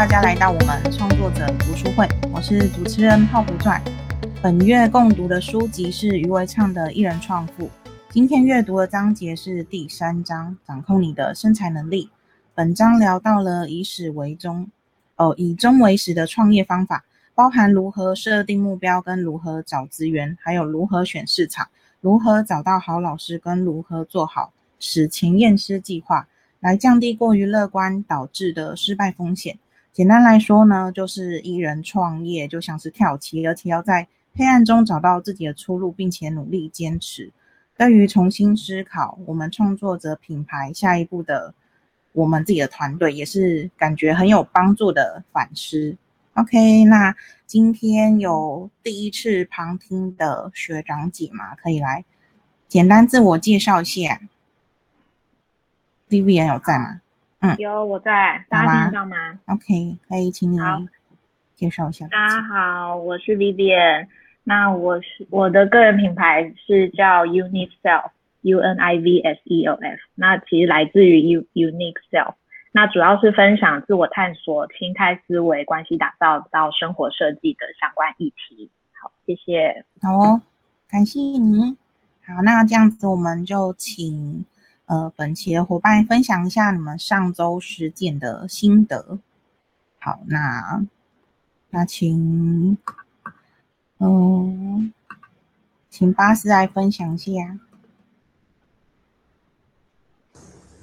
大家来到我们创作者读书会，我是主持人泡芙传。本月共读的书籍是余维畅的《一人创富》，今天阅读的章节是第三章《掌控你的生财能力》。本章聊到了以始为终，哦，以终为始的创业方法，包含如何设定目标、跟如何找资源，还有如何选市场、如何找到好老师，跟如何做好史前验尸计划。来降低过于乐观导致的失败风险。简单来说呢，就是一人创业就像是跳棋，而且要在黑暗中找到自己的出路，并且努力坚持。对于重新思考我们创作者品牌下一步的我们自己的团队，也是感觉很有帮助的反思。OK，那今天有第一次旁听的学长姐嘛，可以来简单自我介绍一下。Vivian 有在吗？嗯，有我在，大家听到吗？OK，可以请你介绍一下。大家好，我是 Vivian。那我是我的个人品牌是叫 Unique Self，U N I V S E O F。那其实来自于 U Unique Self。那主要是分享自我探索、心态思维、关系打造到生活设计的相关议题。好，谢谢。好哦，感谢你。好，那这样子我们就请。呃，本期的伙伴分享一下你们上周实践的心得。好，那那请，嗯，请巴斯来分享一下。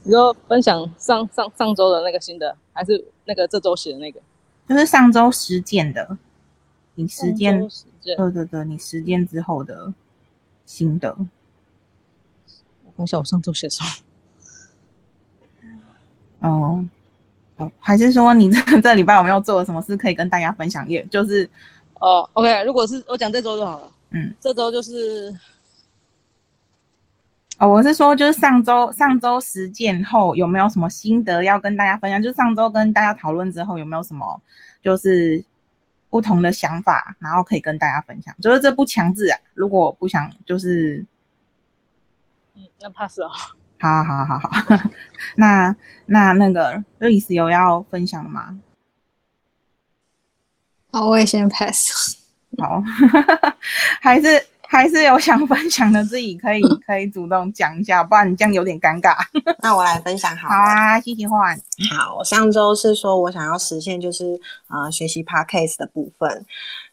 你说分享上上上周的那个心得，还是那个这周写的那个？就是上周实践的，你实践，对对对，你实践之后的心得。我想我上周写什么？哦，哦，还是说你这这礼拜有没有做了什么事可以跟大家分享？也就是，哦，OK，如果是我讲这周就好了。嗯，这周就是，哦，我是说就是上周上周实践后有没有什么心得要跟大家分享？就是上周跟大家讨论之后有没有什么就是不同的想法，然后可以跟大家分享？就是这不强制啊，如果不想就是。嗯，那 pass 哦。好，好，好，好，那那那个瑞斯有要分享的吗？好，我也先 pass。好，还是还是有想分享的，自己可以 可以主动讲一下，不然你这样有点尴尬。那我来分享好。好啊，谢谢换。好，我上周是说我想要实现就是呃学习 podcast 的部分。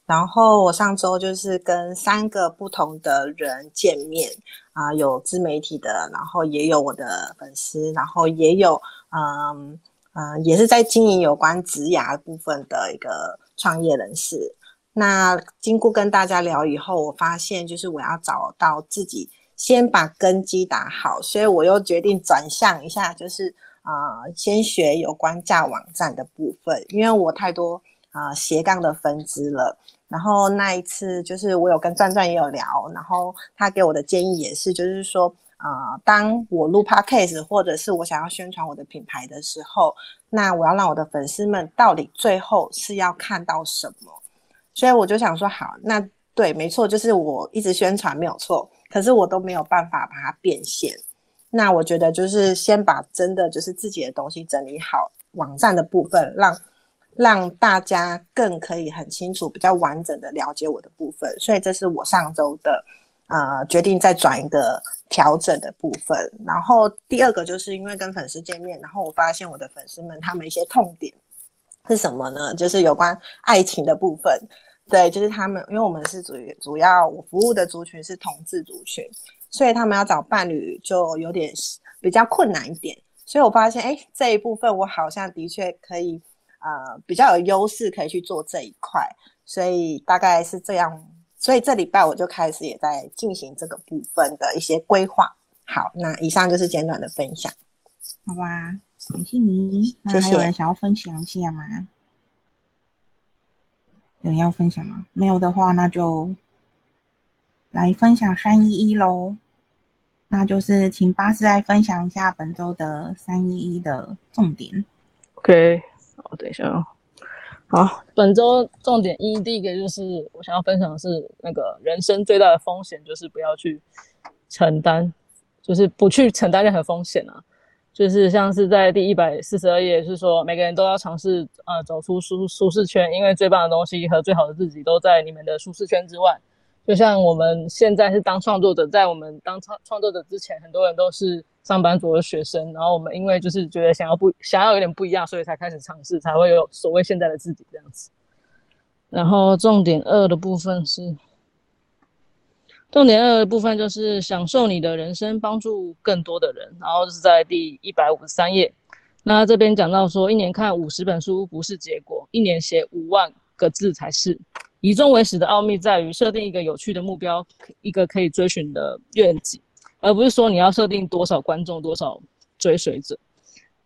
然后我上周就是跟三个不同的人见面啊，有自媒体的，然后也有我的粉丝，然后也有嗯嗯，也是在经营有关职涯部分的一个创业人士。那经过跟大家聊以后，我发现就是我要找到自己先把根基打好，所以我又决定转向一下，就是啊，先学有关架网站的部分，因为我太多啊斜杠的分支了。然后那一次就是我有跟转转也有聊，然后他给我的建议也是，就是说，呃，当我录 podcast 或者是我想要宣传我的品牌的时候，那我要让我的粉丝们到底最后是要看到什么？所以我就想说，好，那对，没错，就是我一直宣传没有错，可是我都没有办法把它变现。那我觉得就是先把真的就是自己的东西整理好，网站的部分让。让大家更可以很清楚、比较完整的了解我的部分，所以这是我上周的呃决定再转一个调整的部分。然后第二个就是因为跟粉丝见面，然后我发现我的粉丝们他们一些痛点是什么呢？就是有关爱情的部分。对，就是他们，因为我们是主主要我服务的族群是同志族群，所以他们要找伴侣就有点比较困难一点。所以我发现，哎，这一部分我好像的确可以。呃，比较有优势可以去做这一块，所以大概是这样。所以这礼拜我就开始也在进行这个部分的一些规划。好，那以上就是简短的分享。好吧，感谢你。那还有人想要分享一下吗？有人要分享吗？没有的话，那就来分享三一一喽。那就是请巴士来分享一下本周的三一一的重点。OK。好，等一下哦。好，本周重点一，第一个就是我想要分享的是，那个人生最大的风险就是不要去承担，就是不去承担任何风险啊。就是像是在第一百四十二页是说，每个人都要尝试呃走出舒舒适圈，因为最棒的东西和最好的自己都在你们的舒适圈之外。就像我们现在是当创作者，在我们当创创作者之前，很多人都是上班族的学生，然后我们因为就是觉得想要不想要有点不一样，所以才开始尝试，才会有所谓现在的自己这样子。然后重点二的部分是，重点二的部分就是享受你的人生，帮助更多的人。然后是在第一百五十三页，那这边讲到说，一年看五十本书不是结果，一年写五万个字才是。以终为始的奥秘在于设定一个有趣的目标，一个可以追寻的愿景，而不是说你要设定多少观众、多少追随者。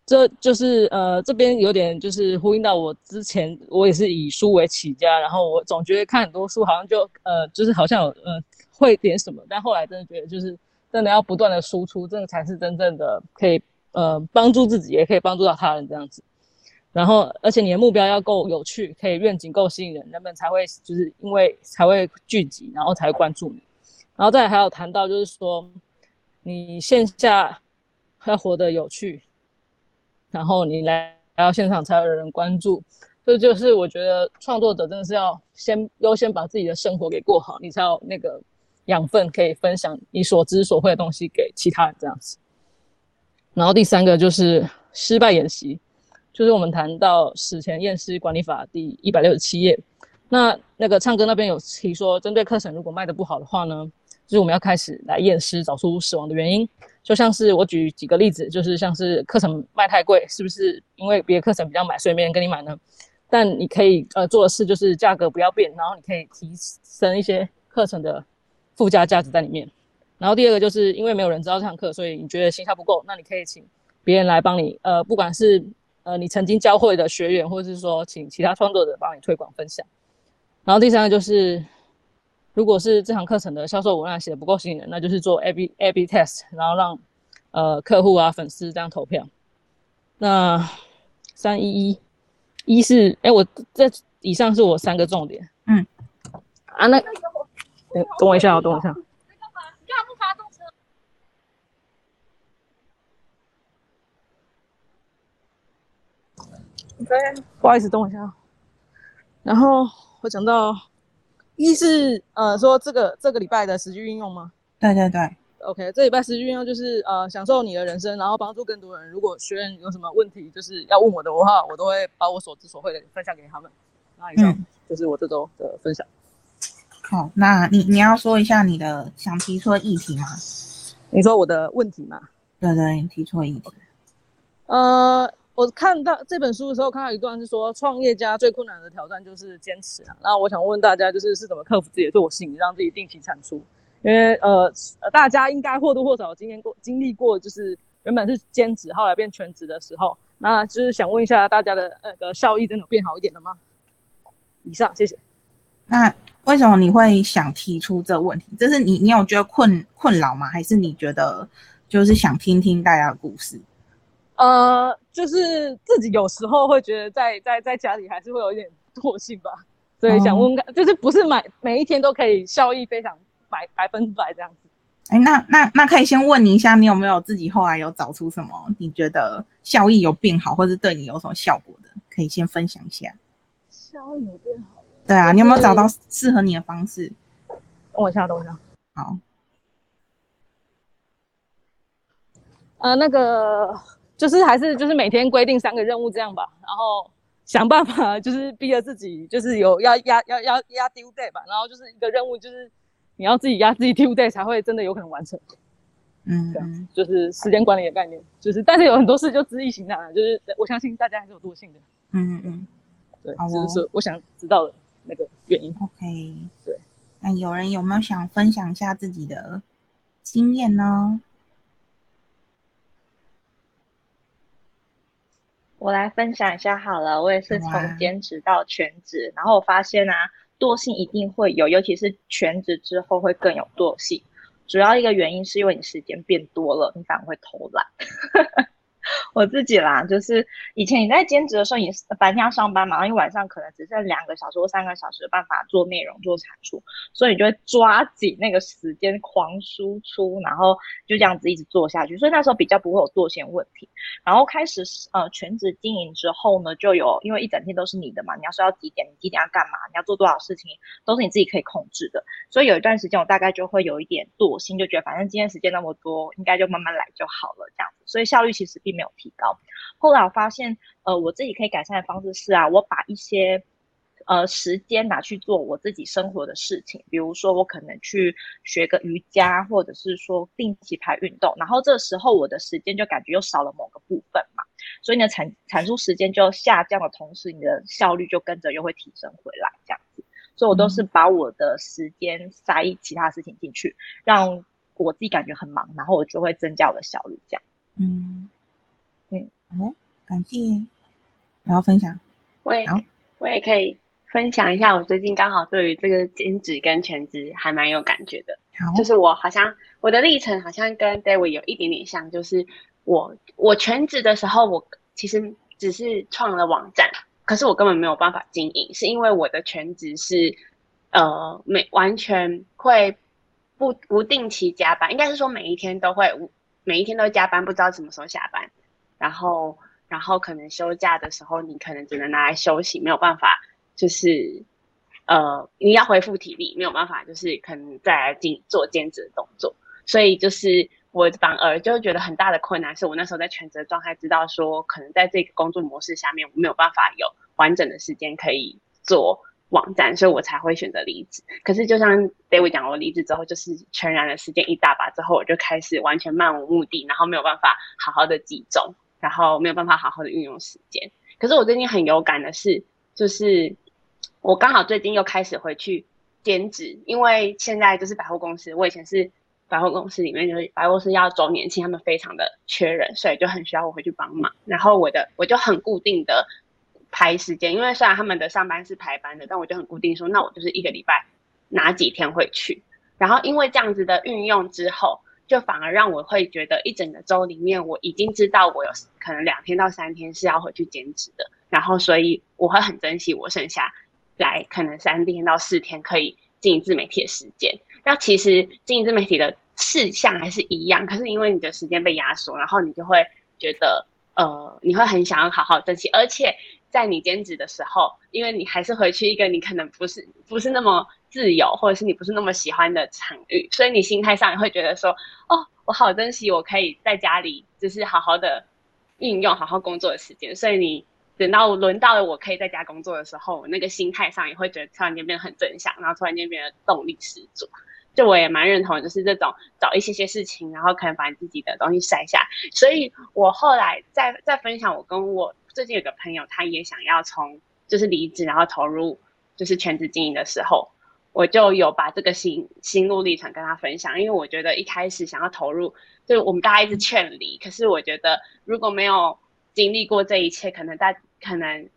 这就是呃，这边有点就是呼应到我之前，我也是以书为起家，然后我总觉得看很多书好像就呃，就是好像有呃会点什么，但后来真的觉得就是真的要不断的输出，这个才是真正的可以呃帮助自己，也可以帮助到他人这样子。然后，而且你的目标要够有趣，可以愿景够吸引人，人们才会就是因为才会聚集，然后才会关注你。然后再还有谈到就是说，你线下要活得有趣，然后你来来到现场才有人关注。这就是我觉得创作者真的是要先优先把自己的生活给过好，你才有那个养分可以分享你所知所会的东西给其他人这样子。然后第三个就是失败演习。就是我们谈到史前验尸管理法第一百六十七页，那那个唱歌那边有提说，针对课程如果卖的不好的话呢，就是我们要开始来验尸，找出死亡的原因。就像是我举几个例子，就是像是课程卖太贵，是不是因为别的课程比较买，所以没人跟你买呢？但你可以呃做的事就是价格不要变，然后你可以提升一些课程的附加价值在里面。然后第二个就是因为没有人知道这堂课，所以你觉得形象不够，那你可以请别人来帮你，呃，不管是呃，你曾经教会的学员，或者是说请其他创作者帮你推广分享。然后第三个就是，如果是这堂课程的销售文案写的不够吸引人，那就是做 A B A B test，然后让呃客户啊粉丝这样投票。那三一一一是哎，我这以上是我三个重点。嗯，啊那等等我一下，等我一下。对，不好意思，等我一下。然后我讲到，一是呃说这个这个礼拜的实际运用吗？对对对，OK，这礼拜实际运用就是呃享受你的人生，然后帮助更多人。如果学员有什么问题，就是要问我的话，我都会把我所知所会的分享给他们。那以上就是我这周的分享。好，那你你要说一下你的想提出的议题吗？你说我的问题吗？对对，提出议题。呃。我看到这本书的时候，看到一段是说，创业家最困难的挑战就是坚持啊。那我想问大家，就是是怎么克服自己的惰性，让自己定期产出？因为呃，大家应该或多或少经验过、经历过，就是原本是兼职，后来变全职的时候，那就是想问一下大家的那个效益真的变好一点了吗？以上，谢谢。那为什么你会想提出这个问题？这是你你有觉得困困扰吗？还是你觉得就是想听听大家的故事？呃，就是自己有时候会觉得在在在家里还是会有一点惰性吧，所以想问看，就是不是每每一天都可以效益非常百百分之百这样子？哎，那那那可以先问你一下，你有没有自己后来有找出什么你觉得效益有变好，或者对你有什么效果的？可以先分享一下。效益有变好？对啊，你有没有找到适合你的方式？等我一下，等我一下。好。呃，那个。就是还是就是每天规定三个任务这样吧，然后想办法就是逼着自己，就是有要压要要压 due day 吧，然后就是一个任务，就是你要自己压自己 due day 才会真的有可能完成。嗯，这样就是时间管理的概念，就是但是有很多事就知易行难了，就是我相信大家还是有惰性的。嗯嗯嗯，对，就是我想知道的那个原因。OK，对，那有人有没有想分享一下自己的经验呢？我来分享一下好了，我也是从兼职到全职，然后我发现啊，惰性一定会有，尤其是全职之后会更有惰性。主要一个原因是因为你时间变多了，你反而会偷懒。我自己啦，就是以前你在兼职的时候，也是白天要上班嘛，然后你晚上可能只剩两个小时或三个小时的办法做内容、做产出，所以你就会抓紧那个时间狂输出，然后就这样子一直做下去。所以那时候比较不会有做线问题。然后开始呃全职经营之后呢，就有因为一整天都是你的嘛，你要说要几点，你几点要干嘛，你要做多少事情，都是你自己可以控制的。所以有一段时间我大概就会有一点惰性，就觉得反正今天时间那么多，应该就慢慢来就好了这样子。所以效率其实并有提高。后来我发现，呃，我自己可以改善的方式是啊，我把一些呃时间拿去做我自己生活的事情，比如说我可能去学个瑜伽，或者是说定期排运动，然后这时候我的时间就感觉又少了某个部分嘛，所以呢产产出时间就下降的同时，你的效率就跟着又会提升回来这样子。所以我都是把我的时间塞其他事情进去，让我自己感觉很忙，然后我就会增加我的效率这样。嗯，对，好，感谢，然后分享。我也我也可以分享一下，我最近刚好对于这个兼职跟全职还蛮有感觉的。好，就是我好像我的历程好像跟 David 有一点点像，就是我我全职的时候，我其实只是创了网站，可是我根本没有办法经营，是因为我的全职是呃每完全会不不定期加班，应该是说每一天都会每一天都加班，不知道什么时候下班，然后然后可能休假的时候，你可能只能拿来休息，没有办法就是。呃，你要恢复体力，没有办法，就是可能再来进做兼职的动作，所以就是我反而就觉得很大的困难，是我那时候在全职的状态，知道说可能在这个工作模式下面，我没有办法有完整的时间可以做网站，所以我才会选择离职。可是就像 David 讲，我离职之后就是全然的时间一大把之后，我就开始完全漫无目的，然后没有办法好好的集中，然后没有办法好好的运用时间。可是我最近很有感的是，就是。我刚好最近又开始回去兼职，因为现在就是百货公司，我以前是百货公司里面就是百货公司要周年庆，他们非常的缺人，所以就很需要我回去帮忙。然后我的我就很固定的排时间，因为虽然他们的上班是排班的，但我就很固定说，那我就是一个礼拜哪几天会去。然后因为这样子的运用之后，就反而让我会觉得一整个周里面，我已经知道我有可能两天到三天是要回去兼职的，然后所以我会很珍惜我剩下。来可能三天到四天可以经营自媒体的时间，那其实经营自媒体的事项还是一样，可是因为你的时间被压缩，然后你就会觉得呃，你会很想要好好珍惜，而且在你兼职的时候，因为你还是回去一个你可能不是不是那么自由，或者是你不是那么喜欢的场域，所以你心态上也会觉得说，哦，我好珍惜我可以在家里就是好好的运用好好工作的时间，所以你。等到轮到了我可以在家工作的时候，那个心态上也会觉得突然间变得很正向，然后突然间变得动力十足。就我也蛮认同，就是这种找一些些事情，然后可能把你自己的东西晒下。所以我后来在在分享，我跟我最近有个朋友，他也想要从就是离职，然后投入就是全职经营的时候，我就有把这个心心路历程跟他分享。因为我觉得一开始想要投入，就我们大家一直劝离，可是我觉得如果没有经历过这一切，可能大可能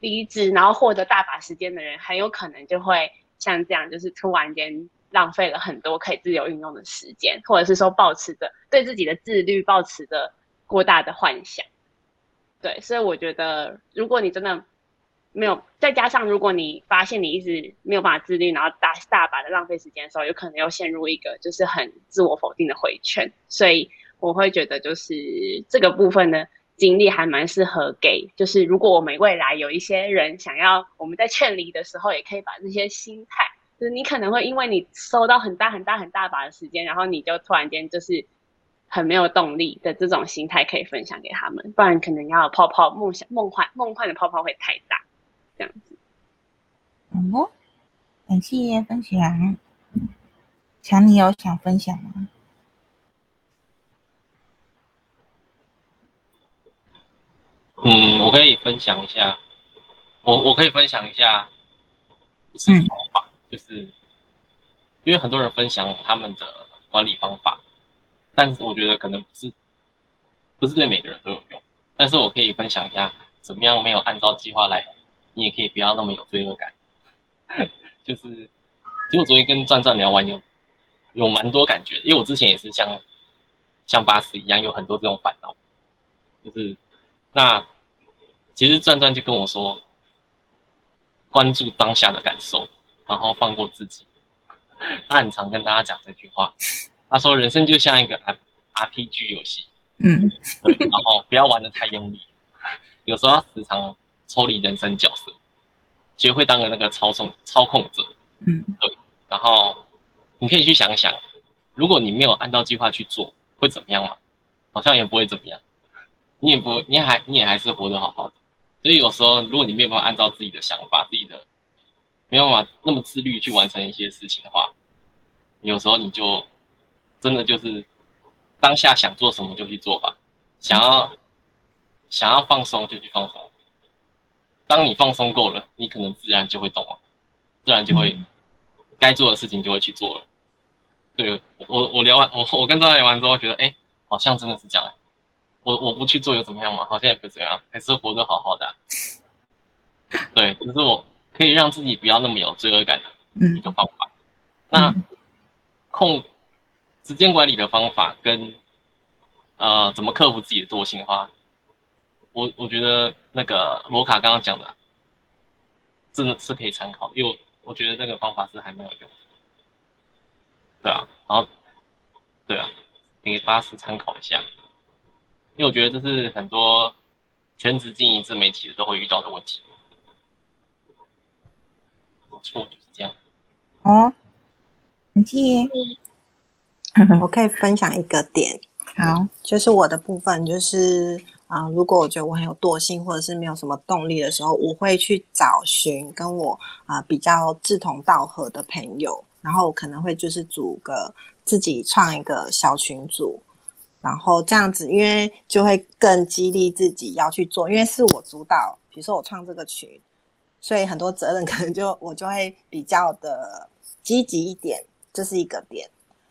离职，然后获得大把时间的人，很有可能就会像这样，就是突然间浪费了很多可以自由运用的时间，或者是说保持着对自己的自律，保持着过大的幻想。对，所以我觉得，如果你真的没有，再加上如果你发现你一直没有办法自律，然后大大把的浪费时间的时候，有可能又陷入一个就是很自我否定的回圈。所以我会觉得，就是这个部分呢。经历还蛮适合给，就是如果我们未来有一些人想要我们在劝离的时候，也可以把这些心态，就是你可能会因为你收到很大很大很大把的时间，然后你就突然间就是很没有动力的这种心态，可以分享给他们，不然可能要泡泡梦想梦幻梦幻的泡泡会太大，这样子。哦，感谢分享。强，你有想分享吗？嗯，我可以分享一下，我我可以分享一下，是方法，就是因为很多人分享他们的管理方法，但是我觉得可能不是不是对每个人都有用，但是我可以分享一下怎么样没有按照计划来，你也可以不要那么有罪恶感。就是，其实我昨天跟转转聊完有有蛮多感觉，因为我之前也是像像巴斯一样有很多这种烦恼。就是那其实转转就跟我说，关注当下的感受，然后放过自己。他很常跟大家讲这句话，他说人生就像一个 R P G 游戏，嗯，对，然后不要玩的太用力，有时候要时常抽离人生角色，学会当个那个操纵操控者，嗯，对，然后你可以去想想，如果你没有按照计划去做，会怎么样嘛？好像也不会怎么样，你也不，你还你也还是活得好好的。所以有时候，如果你没有办法按照自己的想法、自己的没有办法那么自律去完成一些事情的话，有时候你就真的就是当下想做什么就去做吧，想要想要放松就去放松。当你放松够了，你可能自然就会懂了，自然就会该做的事情就会去做了。对我，我聊完我我跟张聊完之后，觉得哎，好像真的是这样。我我不去做又怎么样嘛？好像也不怎样，还是活得好好的。对，就是我可以让自己不要那么有罪恶感的一个方法。那控时间管理的方法跟呃怎么克服自己的惰性的话，我我觉得那个罗卡刚刚讲的真的是可以参考，因为我觉得那个方法是还蛮有用。对啊，然后对啊，给巴斯参考一下。因为我觉得这是很多全职经营自媒体的都会遇到的问题。没错，就是这样。哦，很谢。我可以分享一个点，好，就是我的部分，就是啊、如果我觉得我很有惰性，或者是没有什么动力的时候，我会去找寻跟我啊、比较志同道合的朋友，然后我可能会就是组个自己创一个小群组，然后这样子，因为就会更激励自己要去做，因为是我主导，比如说我创这个群，所以很多责任可能就我就会比较的积极一点，这是一个点。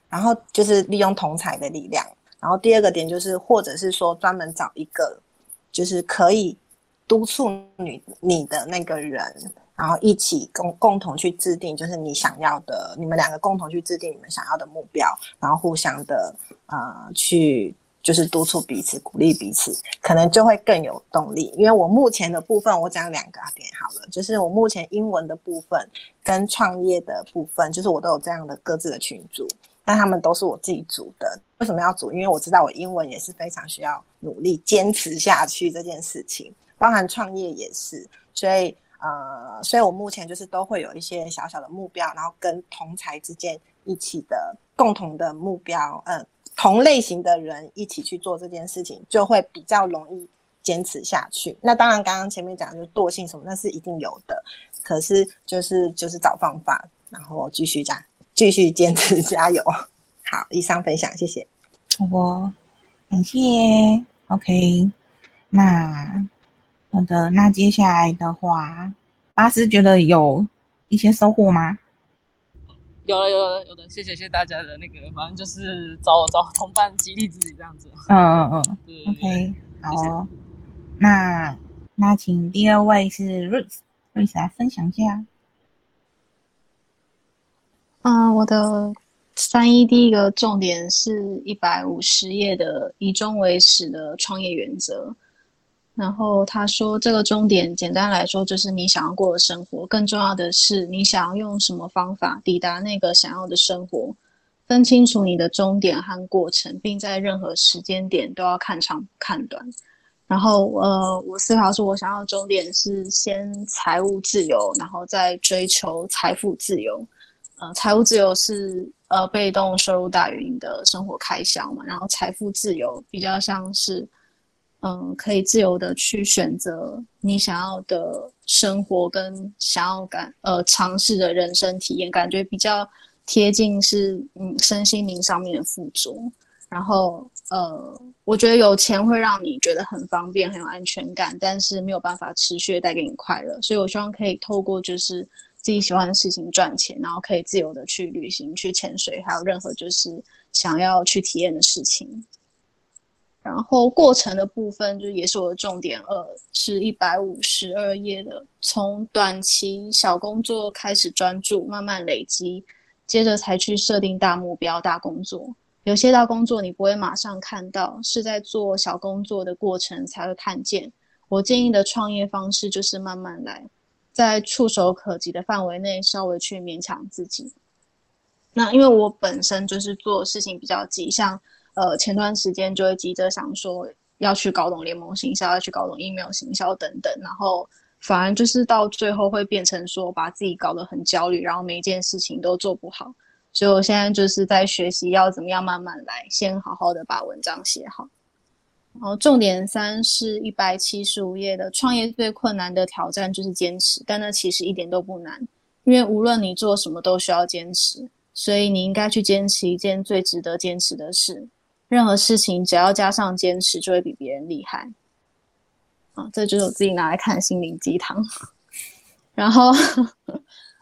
然后就是利用同才的力量，然后第二个点就是，或者是说专门找一个就是可以督促你你的那个人，然后一起共共同去制定，就是你想要的，你们两个共同去制定你们想要的目标，然后互相的呃去就是督促彼此，鼓励彼此，可能就会更有动力。因为我目前的部分，我讲两个点好了，就是我目前英文的部分跟创业的部分，就是我都有这样的各自的群组。但他们都是我自己组的。为什么要组？因为我知道我英文也是非常需要努力坚持下去这件事情，包含创业也是。所以呃，所以我目前就是都会有一些小小的目标，然后跟同才之间一起的共同的目标，呃，同类型的人一起去做这件事情，就会比较容易坚持下去。那当然，刚刚前面讲就是惰性什么，那是一定有的。可是就是就是找方法，然后继续加。继续坚持，加油！好，以上分享，谢谢。我感谢。OK，那好的，那接下来的话，巴斯觉得有一些收获吗？有了，有了，有的，谢谢谢谢大家的那个，反正就是找找同伴激励自己这样子。嗯嗯嗯 对，OK，好哦。那那请第二位是 Ruth，Ruth 来分享一下。嗯，我的三一第一个重点是一百五十页的以终为始的创业原则。然后他说，这个终点简单来说就是你想要过的生活，更重要的是你想要用什么方法抵达那个想要的生活。分清楚你的终点和过程，并在任何时间点都要看长看短。然后，呃，我思考说，我想要终点是先财务自由，然后再追求财富自由。呃，财务自由是呃被动收入大于你的生活开销嘛，然后财富自由比较像是，嗯、可以自由的去选择你想要的生活跟想要感呃尝试的人生体验，感觉比较贴近是嗯身心灵上面的富足。然后呃，我觉得有钱会让你觉得很方便、很有安全感，但是没有办法持续带给你快乐。所以我希望可以透过就是自己喜欢的事情赚钱，然后可以自由的去旅行、去潜水，还有任何就是想要去体验的事情。然后过程的部分就也是我的重点二，是一百五十二页的，从短期小工作开始专注，慢慢累积，接着才去设定大目标、大工作。有些大工作你不会马上看到，是在做小工作的过程才会看见。我建议的创业方式就是慢慢来，在触手可及的范围内稍微去勉强自己。那因为我本身就是做事情比较急，像呃前段时间就会急着想说要去搞懂联盟行销，要去搞懂 email 行销等等，然后反而就是到最后会变成说把自己搞得很焦虑，然后每一件事情都做不好。所以我现在就是在学习要怎么样慢慢来，先好好的把文章写好。然后重点三是一百七十五页的创业最困难的挑战就是坚持，但那其实一点都不难，因为无论你做什么都需要坚持，所以你应该去坚持一件最值得坚持的事。任何事情只要加上坚持，就会比别人厉害。啊，这就是我自己拿来看心灵鸡汤。然后，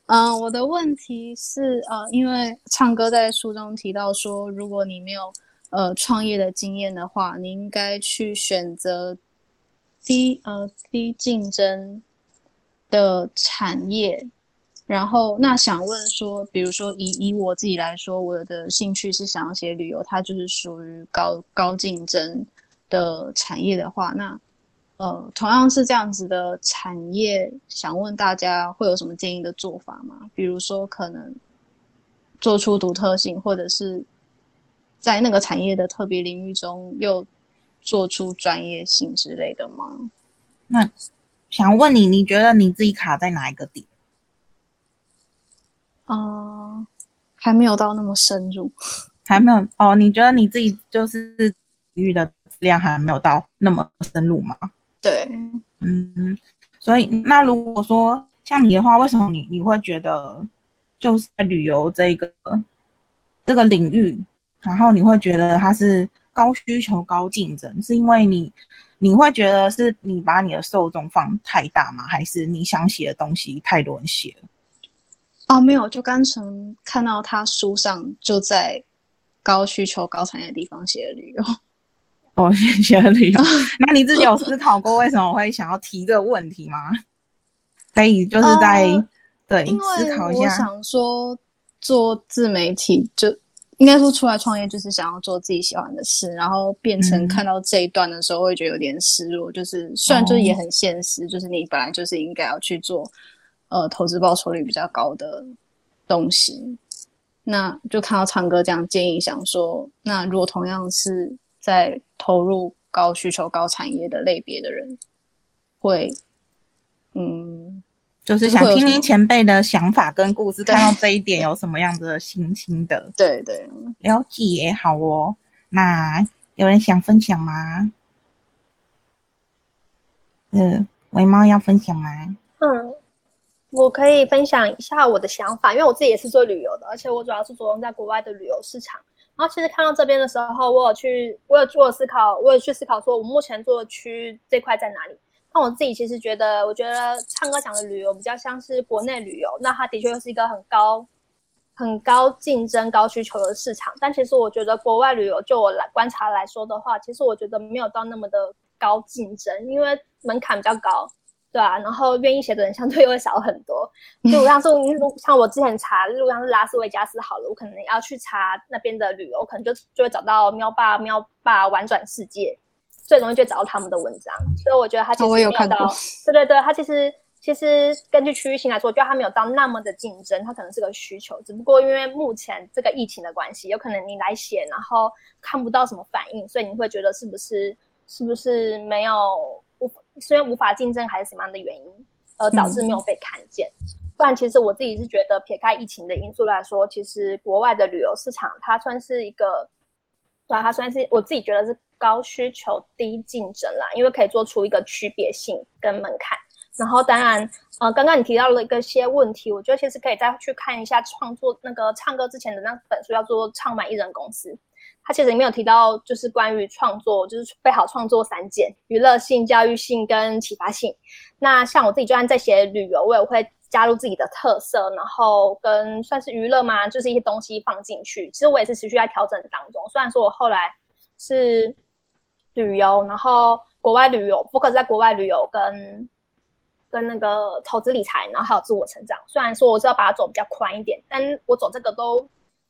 嗯，我的问题是，呃，因为唱歌在书中提到说，如果你没有呃创业的经验的话，你应该去选择低呃低竞争的产业。然后，那想问说，比如说以以我自己来说，我的兴趣是想要写旅游，它就是属于高高竞争的产业的话，那呃同样是这样子的产业，想问大家会有什么建议的做法吗？比如说可能做出独特性，或者是在那个产业的特别领域中又做出专业性之类的吗？那想问你，你觉得你自己卡在哪一个点？哦，还没有到那么深入，还没有哦。你觉得你自己就是领域的量还没有到那么深入吗？对，嗯。所以那如果说像你的话，为什么你你会觉得就是在旅游这个这个领域，然后你会觉得它是高需求、高竞争，是因为你你会觉得是你把你的受众放太大吗？还是你想写的东西太多人写了？哦，没有，就单纯看到他书上就在高需求、高产业的地方写旅游。哦，写旅游。那你自己有思考过为什么会想要提这个问题吗？可以，就是在对思考一下。我想说，做自媒体就应该说出来创业，就是想要做自己喜欢的事，然后变成看到这一段的时候，会觉得有点失落。就是虽然就是也很现实，就是你本来就是应该要去做。呃，投资报酬率比较高的东西，那就看到唱歌这样建议，想说，那如果同样是在投入高需求、高产业的类别的人，会，嗯，就是想听听前辈的想法跟故事，看到这一点有什么样的心心的？对对，了解，好哦。那有人想分享吗？嗯，维猫要分享吗？嗯。我可以分享一下我的想法，因为我自己也是做旅游的，而且我主要是着重在国外的旅游市场。然后其实看到这边的时候，我有去，我有做思考，我有去思考说，我目前做的区这块在哪里？那我自己其实觉得，我觉得唱歌讲的旅游比较像是国内旅游，那它的确又是一个很高、很高竞争、高需求的市场。但其实我觉得国外旅游，就我来观察来说的话，其实我觉得没有到那么的高竞争，因为门槛比较高。对啊，然后愿意写的人相对又会少很多。就像是像我之前查，如果像是拉斯维加斯好了，我可能要去查那边的旅游，可能就就会找到喵爸喵爸玩转世界，最容易就找到他们的文章。所以我觉得他其实没有到，对对对，他其实其实根据区域性来说，我觉得他没有到那么的竞争，他可能是个需求。只不过因为目前这个疫情的关系，有可能你来写，然后看不到什么反应，所以你会觉得是不是是不是没有？虽然无法竞争还是什么样的原因，而导致没有被看见。不然，其实我自己是觉得，撇开疫情的因素来说，其实国外的旅游市场它算是一个，对，它算是我自己觉得是高需求低竞争啦，因为可以做出一个区别性跟门槛。然后，当然，呃，刚刚你提到了一个些问题，我觉得其实可以再去看一下创作那个唱歌之前的那本书，叫做《唱满艺人公司》。他其实里面有提到，就是关于创作，就是备好创作三件：娱乐性、教育性跟启发性。那像我自己，就算在写旅游，我也会加入自己的特色，然后跟算是娱乐嘛，就是一些东西放进去。其实我也是持续在调整当中。虽然说我后来是旅游，然后国外旅游，focus 在国外旅游跟跟那个投资理财，然后还有自我成长。虽然说我是要把它走比较宽一点，但我走这个都。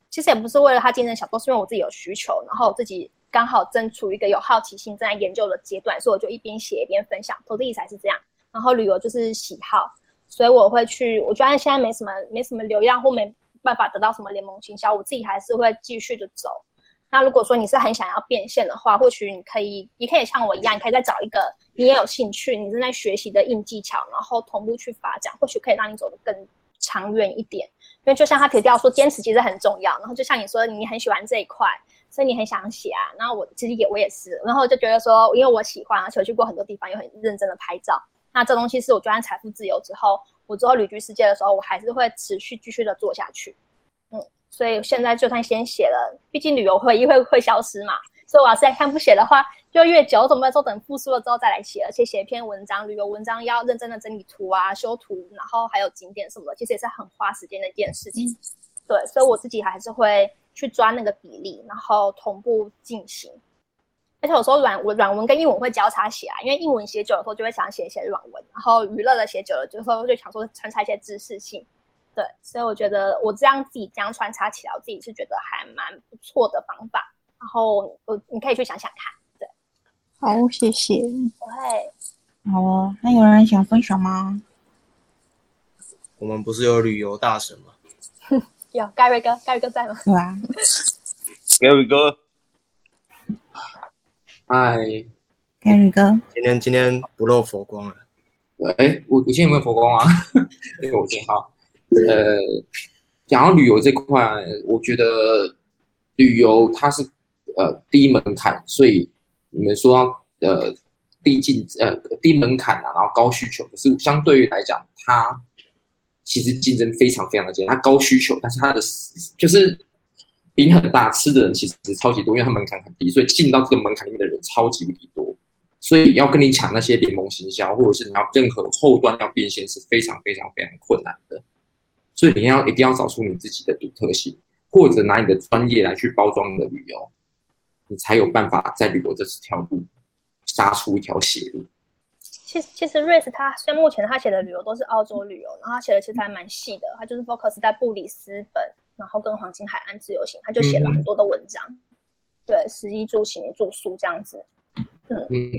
其实也不是为了他竞争小众，是因为我自己有需求，然后我自己刚好正处于一个有好奇心正在研究的阶段，所以我就一边写一边分享。投资理财是这样，然后旅游就是喜好，所以我会去。我觉得现在没什么没什么流量或没办法得到什么联盟行销，我自己还是会继续的走。那如果说你是很想要变现的话，或许你可以，你可以像我一样，你可以再找一个你也有兴趣、你正在学习的硬技巧，然后同步去发展，或许可以让你走得更长远一点。因为就像他提到说，坚持其实很重要。然后就像你说，你很喜欢这一块，所以你很想写啊。然后我其实也我也是，然后就觉得说，因为我喜欢，而且我去过很多地方，又很认真的拍照。那这东西是我赚财富自由之后，我之后旅居世界的时候，我还是会持续继续的做下去。嗯所以现在就算先写了，毕竟旅游会会会消失嘛。所以我要是在看不写的话，就越久，怎么说等复苏了之后再来写，而且写一篇文章，旅游文章要认真的整理图啊、修图，然后还有景点什么的，其实也是很花时间的一件事情。对，所以我自己还是会去抓那个比例，然后同步进行。而且有时候软文软文跟英文会交叉写啊，因为英文写久了之后就会想写一些软文，然后娱乐的写久了之后就想说穿插一些知识性。对，所以我觉得我这样自己这样穿插起来，我自己是觉得还蛮不错的方法。然后我你可以去想想看。对，好，谢谢。对，好哦。那有人想分享吗？我们不是有旅游大神吗？有盖瑞哥，盖瑞哥在吗？对啊。盖瑞哥，嗨，盖瑞哥，今天今天不露佛光了。哎，我我今天有没有佛光啊？这个我先好。呃，讲到旅游这块，我觉得旅游它是呃低门槛，所以你们说呃低进呃低门槛啊，然后高需求，可是相对于来讲，它其实竞争非常非常的激烈，它高需求，但是它的就是饼很大，吃的人其实超级多，因为它门槛很低，所以进到这个门槛里面的人超级无敌多，所以要跟你抢那些联盟行销，或者是你要任何后端要变现是非常非常非常困难的。所以你要一定要找出你自己的独特性，或者拿你的专业来去包装你的旅游，你才有办法在旅游这条路杀出一条血路。其实，其实瑞斯他虽然目前他写的旅游都是澳洲旅游，然后他写的其实还蛮细的，他就是 focus 在布里斯本，然后跟黄金海岸自由行，他就写了很多的文章。对，食衣住行住宿这样子。嗯嗯。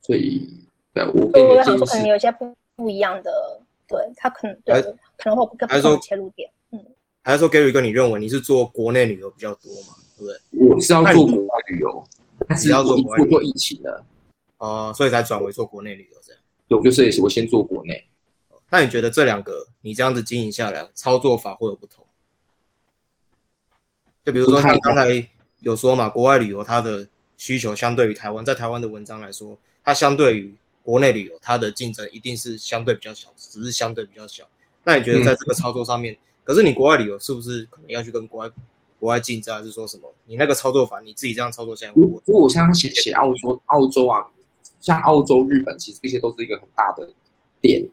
所以，对我我想说，可能有些不不一样的。对他可能对可能会更不同的切入点，嗯，还是说 Gary 哥，你认为你是做国内旅游比较多嘛？对不对？我是要做国外旅游，但是要做国外做疫情的，哦，所以才转为做国内旅游这样。对，我就是我先做国内。那你觉得这两个你这样子经营下来，操作法会有不同？就比如说你刚才有说嘛，国外旅游它的需求相对于台湾，在台湾的文章来说，它相对于国内旅游，它的竞争一定是相对比较小，只是相对比较小。那你觉得在这个操作上面，可是你国外旅游是不是可能要去跟国外国外竞争，还是说什么？你那个操作法，你自己这样操作下来，如果我像写写澳洲，澳洲啊，像澳洲、日本，其实这些都是一个很大的点，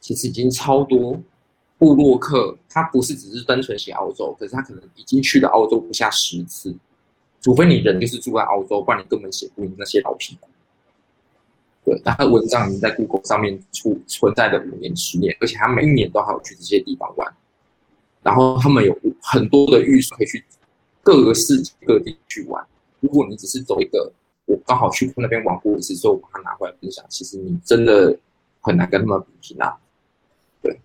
其实已经超多布洛克，他不是只是单纯写澳洲，可是他可能已经去了澳洲不下十次，除非你人就是住在澳洲，不然你根本写不赢那些老屁股。对，他的文章已经在 Google 上面出存在的五年、十年，而且他每一年都还有去这些地方玩。然后他们有很多的预算可以去各个世界各地去玩。如果你只是走一个，我刚好去那边玩过一次，之后把它拿回来分享，其实你真的很难跟他们比拼啊。对，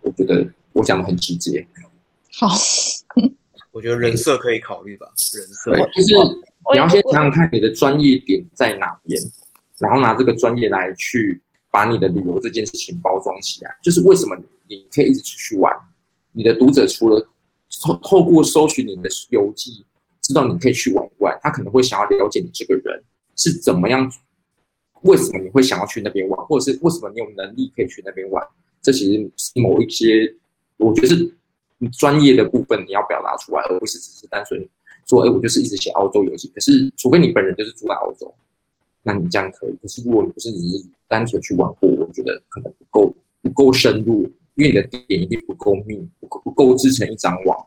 我觉得我讲的很直接。好，我觉得人设可以考虑吧，人设就是。你要先想想看你的专业点在哪边，然后拿这个专业来去把你的旅游这件事情包装起来。就是为什么你可以一直出去玩，你的读者除了透透过搜寻你的游记知道你可以去玩以外，他可能会想要了解你这个人是怎么样，为什么你会想要去那边玩，或者是为什么你有能力可以去那边玩。这其实是某一些，我觉得是专业的部分你要表达出来，而不是只是单纯。说，哎，我就是一直写澳洲游戏，可是除非你本人就是住在澳洲，那你这样可以。可是如果你不是只是单纯去玩过，我觉得可能不够不够深入，因为你的点一定不够密，不够不够织成一张网。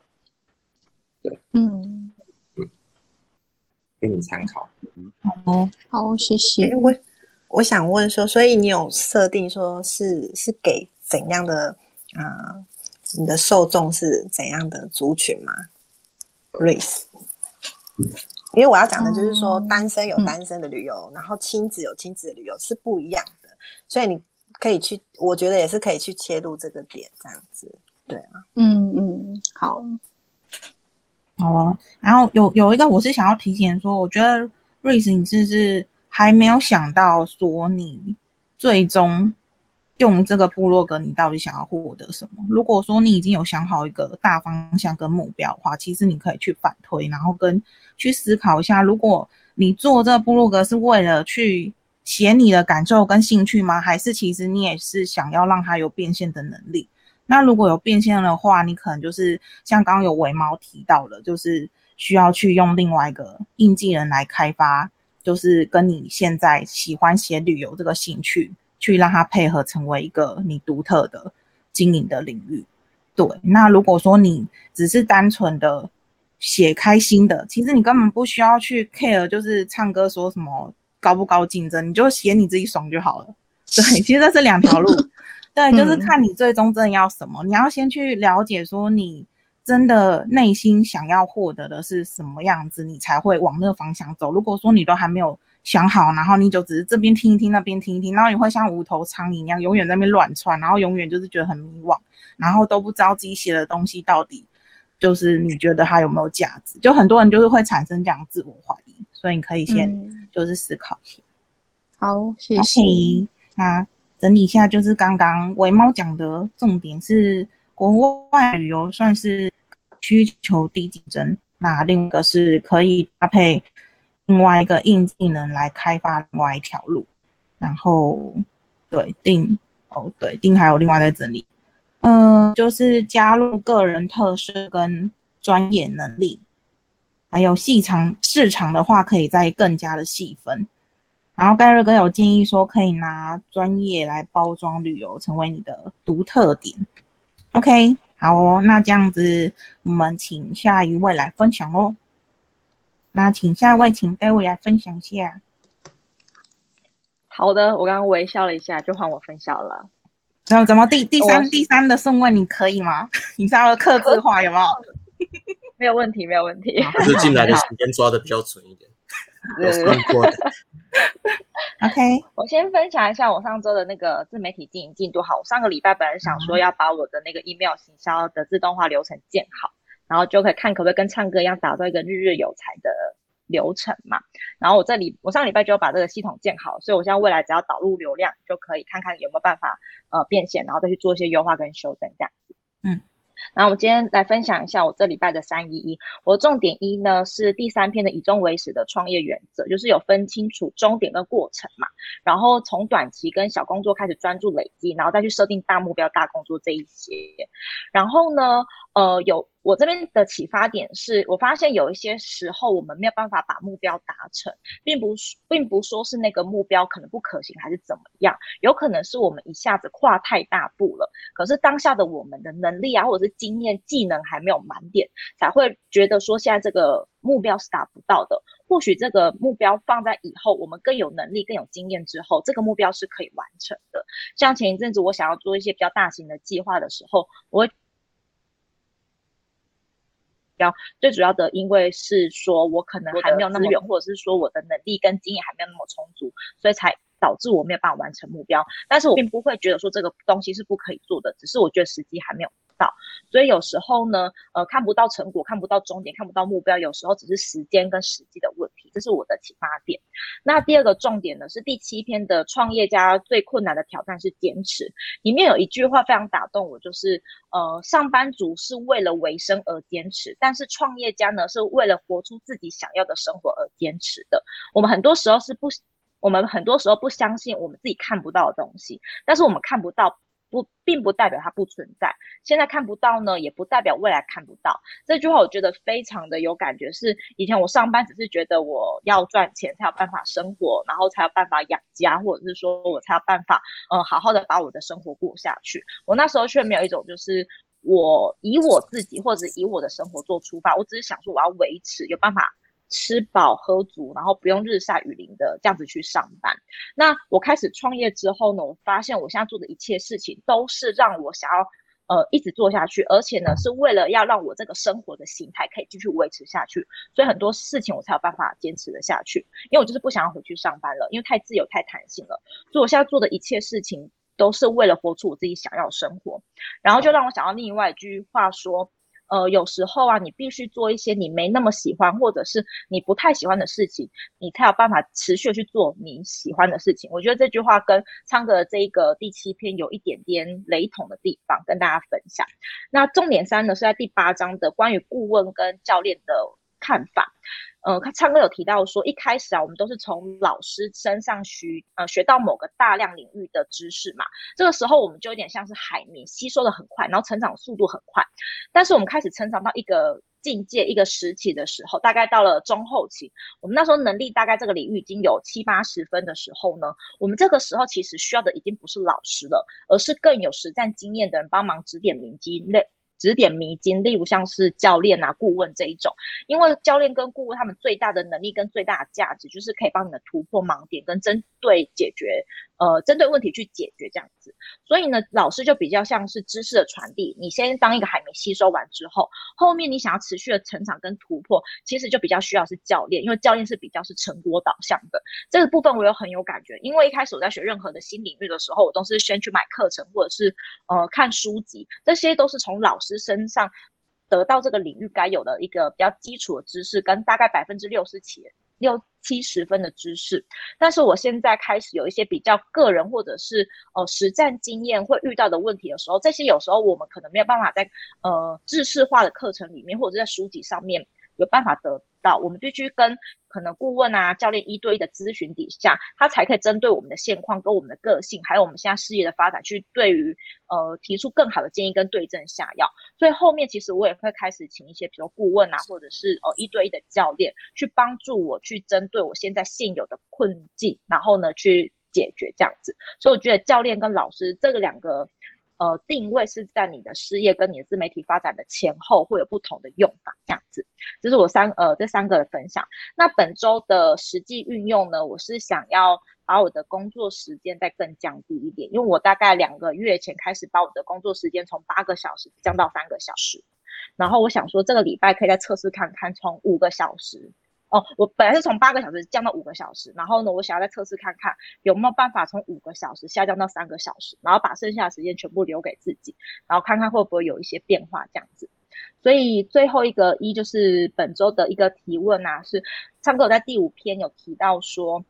对，嗯嗯，给你参考。好，好，谢谢。我我想问说，所以你有设定说是是给怎样的啊？你的受众是怎样的族群吗？race，因为我要讲的就是说，单身有单身的旅游，然后亲子有亲子的旅游是不一样的，所以你可以去，我觉得也是可以去切入这个点，这样子，对啊，嗯嗯，好，好哦。然后有有一个我是想要提前说，我觉得瑞斯你是不是还没有想到说你最终。用这个部落格，你到底想要获得什么？如果说你已经有想好一个大方向跟目标的话，其实你可以去反推，然后跟去思考一下，如果你做这个部落格是为了去写你的感受跟兴趣吗？还是其实你也是想要让它有变现的能力？那如果有变现的话，你可能就是像刚刚有尾猫提到的，就是需要去用另外一个应技人来开发，就是跟你现在喜欢写旅游这个兴趣。去让它配合成为一个你独特的经营的领域，对。那如果说你只是单纯的写开心的，其实你根本不需要去 care，就是唱歌说什么高不高竞争，你就写你自己爽就好了。对，其实这是两条路，对，就是看你最终真的要什么。你要先去了解说你真的内心想要获得的是什么样子，你才会往那个方向走。如果说你都还没有。想好，然后你就只是这边听一听，那边听一听，然后你会像无头苍蝇一样，永远在那边乱窜，然后永远就是觉得很迷惘，然后都不知道自己写的东西到底就是你觉得它有没有价值，就很多人就是会产生这样自我怀疑，所以你可以先就是思考一下。好，谢谢。那整理一下，就是刚刚尾猫讲的重点是国外旅游算是需求低竞争，那另一个是可以搭配。另外一个硬技能来开发另外一条路，然后对定哦对定还有另外在整理，嗯，就是加入个人特色跟专业能力，还有细长市场的话，可以再更加的细分。然后盖瑞哥有建议说，可以拿专业来包装旅游，成为你的独特点。OK，好哦，那这样子我们请下一位来分享哦。那请下位，请 David 来分享一下。好的，我刚刚微笑了一下，就换我分享了。然后怎么第第三第三的顺位你可以吗？你稍微克制化有没有？没有问题，没有问题。就进来的时间抓的比较准一点。OK，我先分享一下我上周的那个自媒体经营进度。好，我上个礼拜本来想说要把我的那个 email 行销的自动化流程建好。然后就可以看可不可以跟唱歌一样打造一个日日有才的流程嘛。然后我这里我上礼拜就把这个系统建好，所以我现在未来只要导入流量就可以看看有没有办法呃变现，然后再去做一些优化跟修正这样子。嗯。然后我今天来分享一下我这礼拜的三一一，我重点一呢是第三篇的以终为始的创业原则，就是有分清楚终点跟过程嘛，然后从短期跟小工作开始专注累积，然后再去设定大目标、大工作这一些。然后呢，呃，有我这边的启发点是，我发现有一些时候我们没有办法把目标达成，并不是并不说是那个目标可能不可行还是怎么样，有可能是我们一下子跨太大步了，可是当下的我们的能力啊，或者是经验、技能还没有满点，才会觉得说现在这个目标是达不到的。或许这个目标放在以后，我们更有能力、更有经验之后，这个目标是可以完成的。像前一阵子我想要做一些比较大型的计划的时候，我会标最主要的，因为是说我可能还没有那么远，或者是说我的能力跟经验还没有那么充足，所以才。导致我没有办法完成目标，但是我并不会觉得说这个东西是不可以做的，只是我觉得时机还没有到。所以有时候呢，呃，看不到成果，看不到终点，看不到目标，有时候只是时间跟时机的问题，这是我的启发点。那第二个重点呢，是第七篇的创业家最困难的挑战是坚持。里面有一句话非常打动我，就是呃，上班族是为了维生而坚持，但是创业家呢，是为了活出自己想要的生活而坚持的。我们很多时候是不。我们很多时候不相信我们自己看不到的东西，但是我们看不到不，并不代表它不存在。现在看不到呢，也不代表未来看不到。这句话我觉得非常的有感觉。是以前我上班只是觉得我要赚钱才有办法生活，然后才有办法养家，或者是说我才有办法嗯好好的把我的生活过下去。我那时候却没有一种就是我以我自己或者以我的生活做出发，我只是想说我要维持有办法。吃饱喝足，然后不用日晒雨淋的这样子去上班。那我开始创业之后呢，我发现我现在做的一切事情都是让我想要，呃一直做下去，而且呢是为了要让我这个生活的形态可以继续维持下去，所以很多事情我才有办法坚持的下去。因为我就是不想要回去上班了，因为太自由太弹性了，所以我现在做的一切事情都是为了活出我自己想要的生活。然后就让我想到另外一句话说。呃，有时候啊，你必须做一些你没那么喜欢，或者是你不太喜欢的事情，你才有办法持续去做你喜欢的事情。我觉得这句话跟昌哥的这一个第七篇有一点点雷同的地方，跟大家分享。那重点三呢，是在第八章的关于顾问跟教练的看法。呃，他唱歌有提到说，一开始啊，我们都是从老师身上学，呃，学到某个大量领域的知识嘛。这个时候，我们就有点像是海绵，吸收的很快，然后成长速度很快。但是我们开始成长到一个境界、一个时期的时候，大概到了中后期，我们那时候能力大概这个领域已经有七八十分的时候呢，我们这个时候其实需要的已经不是老师了，而是更有实战经验的人帮忙指点迷津类。指点迷津，例如像是教练啊、顾问这一种，因为教练跟顾问他们最大的能力跟最大的价值，就是可以帮你们突破盲点跟针对解决。呃，针对问题去解决这样子，所以呢，老师就比较像是知识的传递。你先当一个海绵吸收完之后，后面你想要持续的成长跟突破，其实就比较需要是教练，因为教练是比较是成果导向的。这个部分我有很有感觉，因为一开始我在学任何的新领域的时候，我都是先去买课程或者是呃看书籍，这些都是从老师身上得到这个领域该有的一个比较基础的知识，跟大概百分之六十起。六七十分的知识，但是我现在开始有一些比较个人或者是呃实战经验会遇到的问题的时候，这些有时候我们可能没有办法在呃知识化的课程里面或者在书籍上面有办法得。到我们必须跟可能顾问啊、教练一对一的咨询底下，他才可以针对我们的现况、跟我们的个性，还有我们现在事业的发展，去对于呃提出更好的建议跟对症下药。所以后面其实我也会开始请一些，比如顾问啊，或者是呃一对一的教练，去帮助我去针对我现在现有的困境，然后呢去解决这样子。所以我觉得教练跟老师这个两个。呃，定位是在你的事业跟你的自媒体发展的前后会有不同的用法，这样子，这是我三呃这三个的分享。那本周的实际运用呢，我是想要把我的工作时间再更降低一点，因为我大概两个月前开始把我的工作时间从八个小时降到三个小时，然后我想说这个礼拜可以再测试看看，从五个小时。哦，我本来是从八个小时降到五个小时，然后呢，我想要再测试看看有没有办法从五个小时下降到三个小时，然后把剩下的时间全部留给自己，然后看看会不会有一些变化这样子。所以最后一个一就是本周的一个提问啊，是唱歌在第五篇有提到说，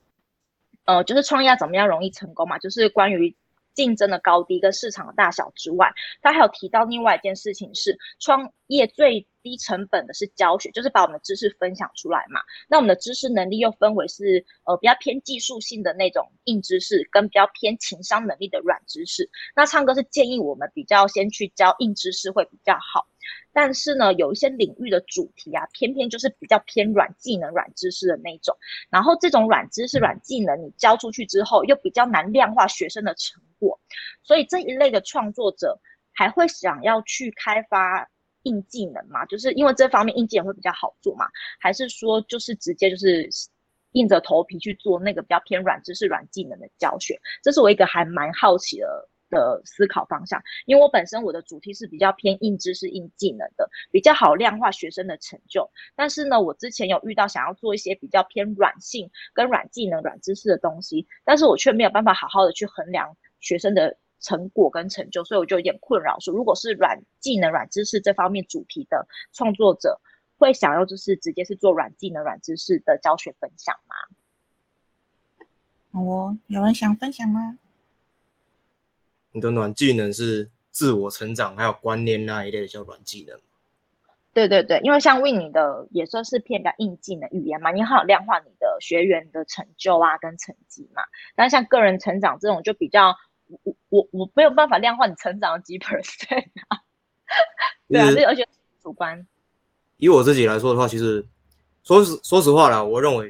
呃，就是创业怎么样容易成功嘛，就是关于。竞争的高低跟市场的大小之外，他还有提到另外一件事情是创业最低成本的是教学，就是把我们的知识分享出来嘛。那我们的知识能力又分为是呃比较偏技术性的那种硬知识，跟比较偏情商能力的软知识。那唱歌是建议我们比较先去教硬知识会比较好。但是呢，有一些领域的主题啊，偏偏就是比较偏软技能、软知识的那种。然后这种软知识、软技能，你教出去之后，又比较难量化学生的成果。所以这一类的创作者还会想要去开发硬技能吗？就是因为这方面硬技能会比较好做嘛？还是说就是直接就是硬着头皮去做那个比较偏软知识、软技能的教学？这是我一个还蛮好奇的。的思考方向，因为我本身我的主题是比较偏硬知识、硬技能的，比较好量化学生的成就。但是呢，我之前有遇到想要做一些比较偏软性跟软技能、软知识的东西，但是我却没有办法好好的去衡量学生的成果跟成就，所以我就有点困扰。说如果是软技能、软知识这方面主题的创作者，会想要就是直接是做软技能、软知识的教学分享吗？我哦，有人想分享吗？你的软技能是自我成长，还有观念那一类的叫软技能。对对对，因为像 Win 你的也算是偏比较硬技能语言嘛，你好量化你的学员的成就啊跟成绩嘛。但像个人成长这种就比较，我我我没有办法量化你成长几 percent 啊。对啊，而且主观。以我自己来说的话，其实说实说实话啦，我认为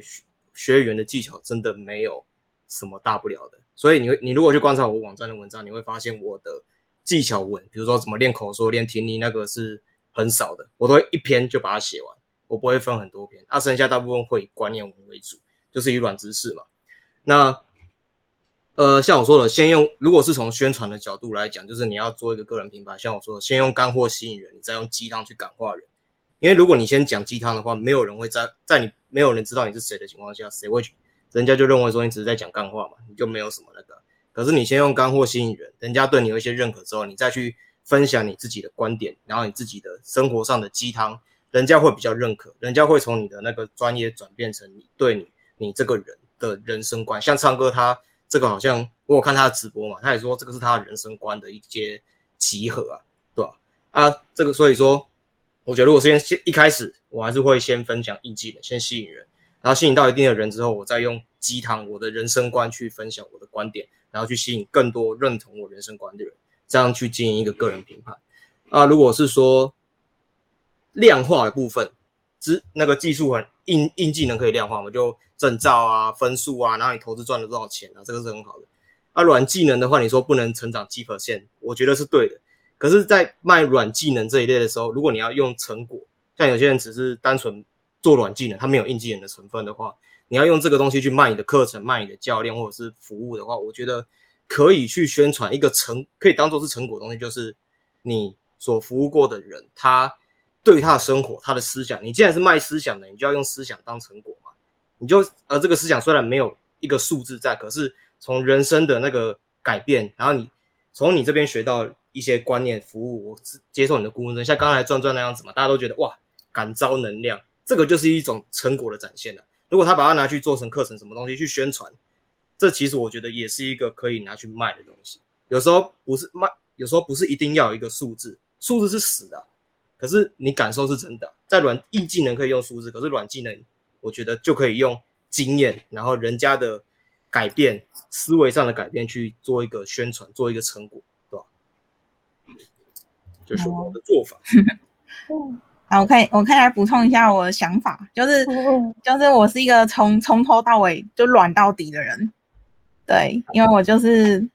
学员的技巧真的没有什么大不了的。所以你会你如果去观察我网站的文章，你会发现我的技巧文，比如说怎么练口说、练听力，那个是很少的，我都会一篇就把它写完，我不会分很多篇。啊，剩下大部分会以观念文为主，就是以软知识嘛。那呃，像我说的，先用如果是从宣传的角度来讲，就是你要做一个个人品牌，像我说的，先用干货吸引人，你再用鸡汤去感化人。因为如果你先讲鸡汤的话，没有人会在在你没有人知道你是谁的情况下，谁会去？人家就认为说你只是在讲干话嘛，你就没有什么那个。可是你先用干货吸引人，人家对你有一些认可之后，你再去分享你自己的观点，然后你自己的生活上的鸡汤，人家会比较认可，人家会从你的那个专业转变成你对你你这个人的人生观。像唱歌，他这个好像我有看他的直播嘛，他也说这个是他人生观的一些集合啊，对吧？啊，这个所以说，我觉得如果先先一开始，我还是会先分享艺技的，先吸引人，然后吸引到一定的人之后，我再用鸡汤我的人生观去分享我的观点。然后去吸引更多认同我人生观的人，这样去经营一个个人品牌。啊，如果是说量化的部分，只那个技术很硬硬技能可以量化嘛，就证照啊、分数啊，然后你投资赚了多少钱啊，这个是很好的。啊，软技能的话，你说不能成长基本线，我觉得是对的。可是，在卖软技能这一类的时候，如果你要用成果，像有些人只是单纯做软技能，它没有硬技能的成分的话。你要用这个东西去卖你的课程、卖你的教练或者是服务的话，我觉得可以去宣传一个成，可以当做是成果东西，就是你所服务过的人，他对他的生活、他的思想。你既然是卖思想的，你就要用思想当成果嘛。你就呃，这个思想虽然没有一个数字在，可是从人生的那个改变，然后你从你这边学到一些观念、服务，我接受你的顾问，像刚才转转那样子嘛，大家都觉得哇，感召能量，这个就是一种成果的展现了。如果他把它拿去做成课程，什么东西去宣传，这其实我觉得也是一个可以拿去卖的东西。有时候不是卖，有时候不是一定要有一个数字，数字是死的，可是你感受是真的。在软硬技能可以用数字，可是软技能我觉得就可以用经验，然后人家的改变思维上的改变去做一个宣传，做一个成果，对吧？就是我的做法。好，我可以，我可以来补充一下我的想法，就是，就是我是一个从从头到尾就软到底的人，对，因为我就是，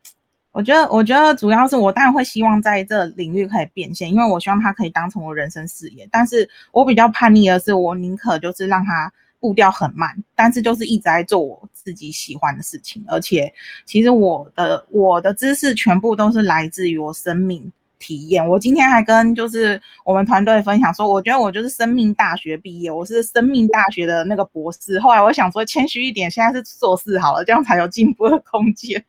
我觉得，我觉得主要是我当然会希望在这领域可以变现，因为我希望它可以当成我人生事业，但是我比较叛逆的是，我宁可就是让它步调很慢，但是就是一直在做我自己喜欢的事情，而且其实我的我的知识全部都是来自于我生命。体验，我今天还跟就是我们团队分享说，我觉得我就是生命大学毕业，我是生命大学的那个博士。后来我想说谦虚一点，现在是硕士好了，这样才有进步的空间。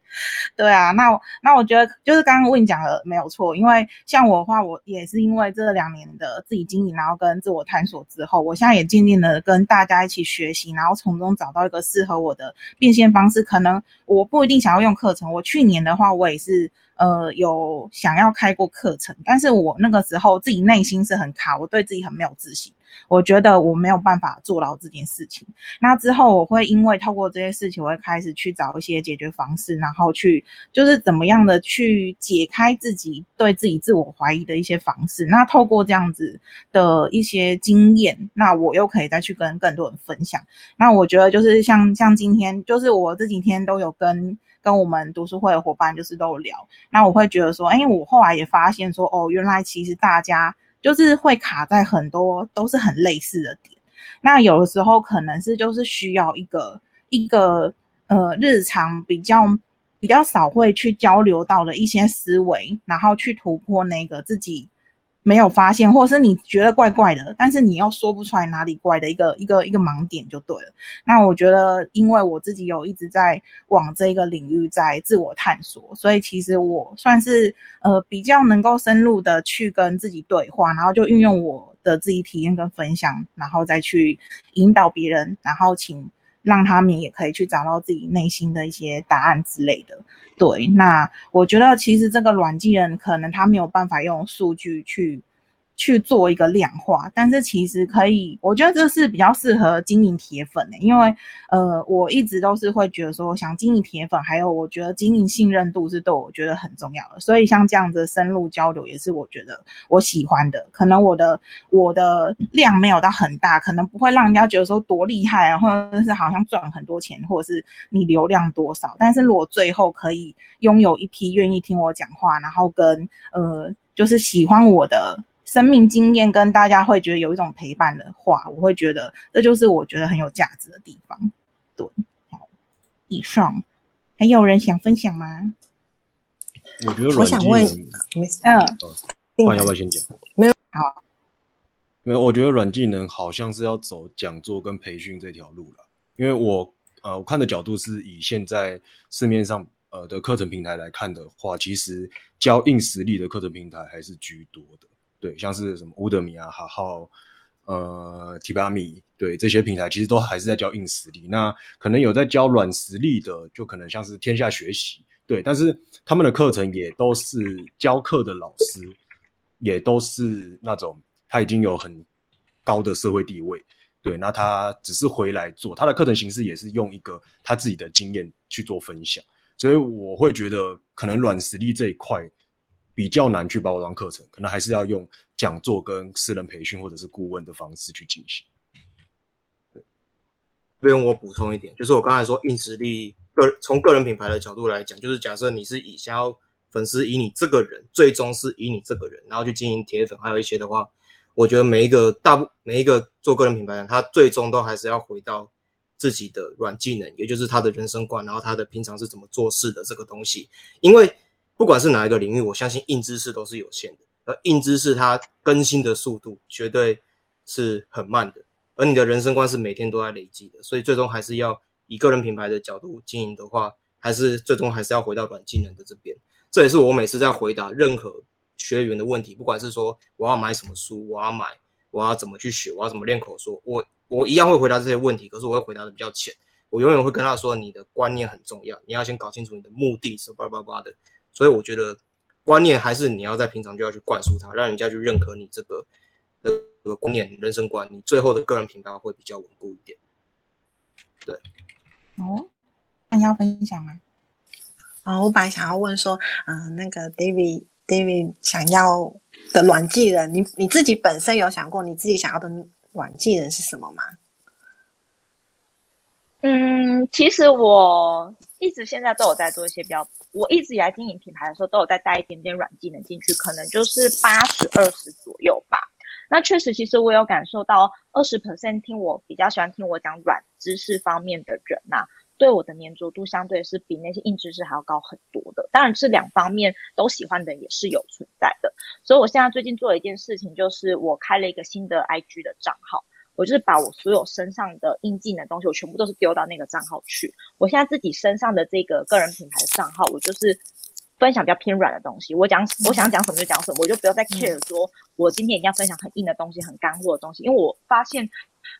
对啊，那那我觉得就是刚刚问讲的没有错，因为像我的话，我也是因为这两年的自己经营，然后跟自我探索之后，我现在也渐渐的跟大家一起学习，然后从中找到一个适合我的变现方式。可能我不一定想要用课程，我去年的话，我也是。呃，有想要开过课程，但是我那个时候自己内心是很卡，我对自己很没有自信，我觉得我没有办法做到这件事情。那之后我会因为透过这些事情，我会开始去找一些解决方式，然后去就是怎么样的去解开自己对自己自我怀疑的一些方式。那透过这样子的一些经验，那我又可以再去跟更多人分享。那我觉得就是像像今天，就是我这几天都有跟。跟我们读书会的伙伴就是都有聊，那我会觉得说，哎，我后来也发现说，哦，原来其实大家就是会卡在很多都是很类似的点，那有的时候可能是就是需要一个一个呃日常比较比较少会去交流到的一些思维，然后去突破那个自己。没有发现，或者是你觉得怪怪的，但是你又说不出来哪里怪的一个一个一个盲点就对了。那我觉得，因为我自己有一直在往这个领域在自我探索，所以其实我算是呃比较能够深入的去跟自己对话，然后就运用我的自己体验跟分享，然后再去引导别人，然后请。让他们也可以去找到自己内心的一些答案之类的。对，那我觉得其实这个软技能可能他没有办法用数据去。去做一个量化，但是其实可以，我觉得这是比较适合经营铁粉的，因为呃，我一直都是会觉得说，想经营铁粉，还有我觉得经营信任度是对我觉得很重要的，所以像这样子深入交流也是我觉得我喜欢的。可能我的我的量没有到很大，可能不会让人家觉得说多厉害啊，或者是好像赚很多钱，或者是你流量多少，但是如果最后可以拥有一批愿意听我讲话，然后跟呃，就是喜欢我的。生命经验跟大家会觉得有一种陪伴的话，我会觉得这就是我觉得很有价值的地方。对，好，以上。还有人想分享吗？我觉得我软技想问能，，没事，嗯，不然要不要先讲？没有好，没有，我觉得软技能好像是要走讲座跟培训这条路了，因为我呃我看的角度是以现在市面上呃的课程平台来看的话，其实教硬实力的课程平台还是居多的，对，像是什么乌德米啊、哈浩、呃提巴米，对这些平台其实都还是在教硬实力，那可能有在教软实力的，就可能像是天下学习，对，但是他们的课程也都是教课的老师，也都是那种他已经有很高的社会地位，对，那他只是回来做他的课程形式，也是用一个他自己的经验去做分享，所以我会觉得可能软实力这一块比较难去包装课程，可能还是要用讲座跟私人培训或者是顾问的方式去进行。对，不用我补充一点，就是我刚才说硬实力个从个人品牌的角度来讲，就是假设你是以想要粉丝以你这个人，最终是以你这个人，然后去经营铁粉，还有一些的话，我觉得每一个大部每一个做个人品牌的人，他最终都还是要回到自己的软技能，也就是他的人生观，然后他的平常是怎么做事的这个东西。因为不管是哪一个领域，我相信硬知识都是有限的，而硬知识它更新的速度绝对是很慢的。而你的人生观是每天都在累积的，所以最终还是要以个人品牌的角度经营的话，还是最终还是要回到软技能的这边。这也是我每次在回答任何学员的问题，不管是说我要买什么书，我要买，我要怎么去学，我要怎么练口说，我我一样会回答这些问题，可是我会回答的比较浅。我永远会跟他说，你的观念很重要，你要先搞清楚你的目的是叭叭叭的。所以我觉得观念还是你要在平常就要去灌输它，让人家去认可你这个这个观念、人生观，你最后的个人品牌会比较稳固一点。对，哦，那你要分享吗？啊、我本来想要问说，嗯、那个 David David 想要的软技人，你你自己本身有想过你自己想要的软技人是什么吗？嗯，其实我一直现在都有在做一些比较，我一直以来经营品牌的时候都有在带一点点软技能进去，可能就是八十二十左右吧。那确实，其实我有感受到二十 percent 听我比较喜欢听我讲软知识方面的人呐、对我的粘着度相对是比那些硬知识还要高很多的。当然，这两方面都喜欢的也是有存在的。所以我现在最近做了一件事情，就是我开了一个新的 IG 的账号。我就是把我所有身上的硬技能东西，我全部都是丢到那个账号去。我现在自己身上的这个个人品牌的账号，我就是分享比较偏软的东西。我讲我想讲什么就讲什么，我就不要再 care 说我今天一定要分享很硬的东西、很干货的东西。因为我发现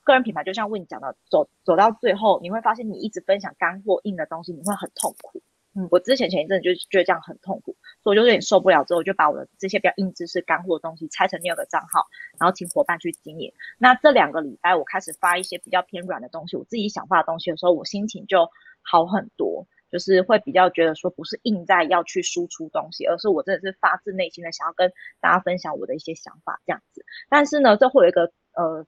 个人品牌就像问你讲的，走走到最后，你会发现你一直分享干货硬的东西，你会很痛苦。嗯，我之前前一阵就觉得这样很痛苦，所以我就有点受不了，之后我就把我的这些比较硬知识、干货的东西拆成六个账号，然后请伙伴去经营。那这两个礼拜，我开始发一些比较偏软的东西，我自己想发的东西的时候，我心情就好很多，就是会比较觉得说不是硬在要去输出东西，而是我真的是发自内心的想要跟大家分享我的一些想法这样子。但是呢，这会有一个呃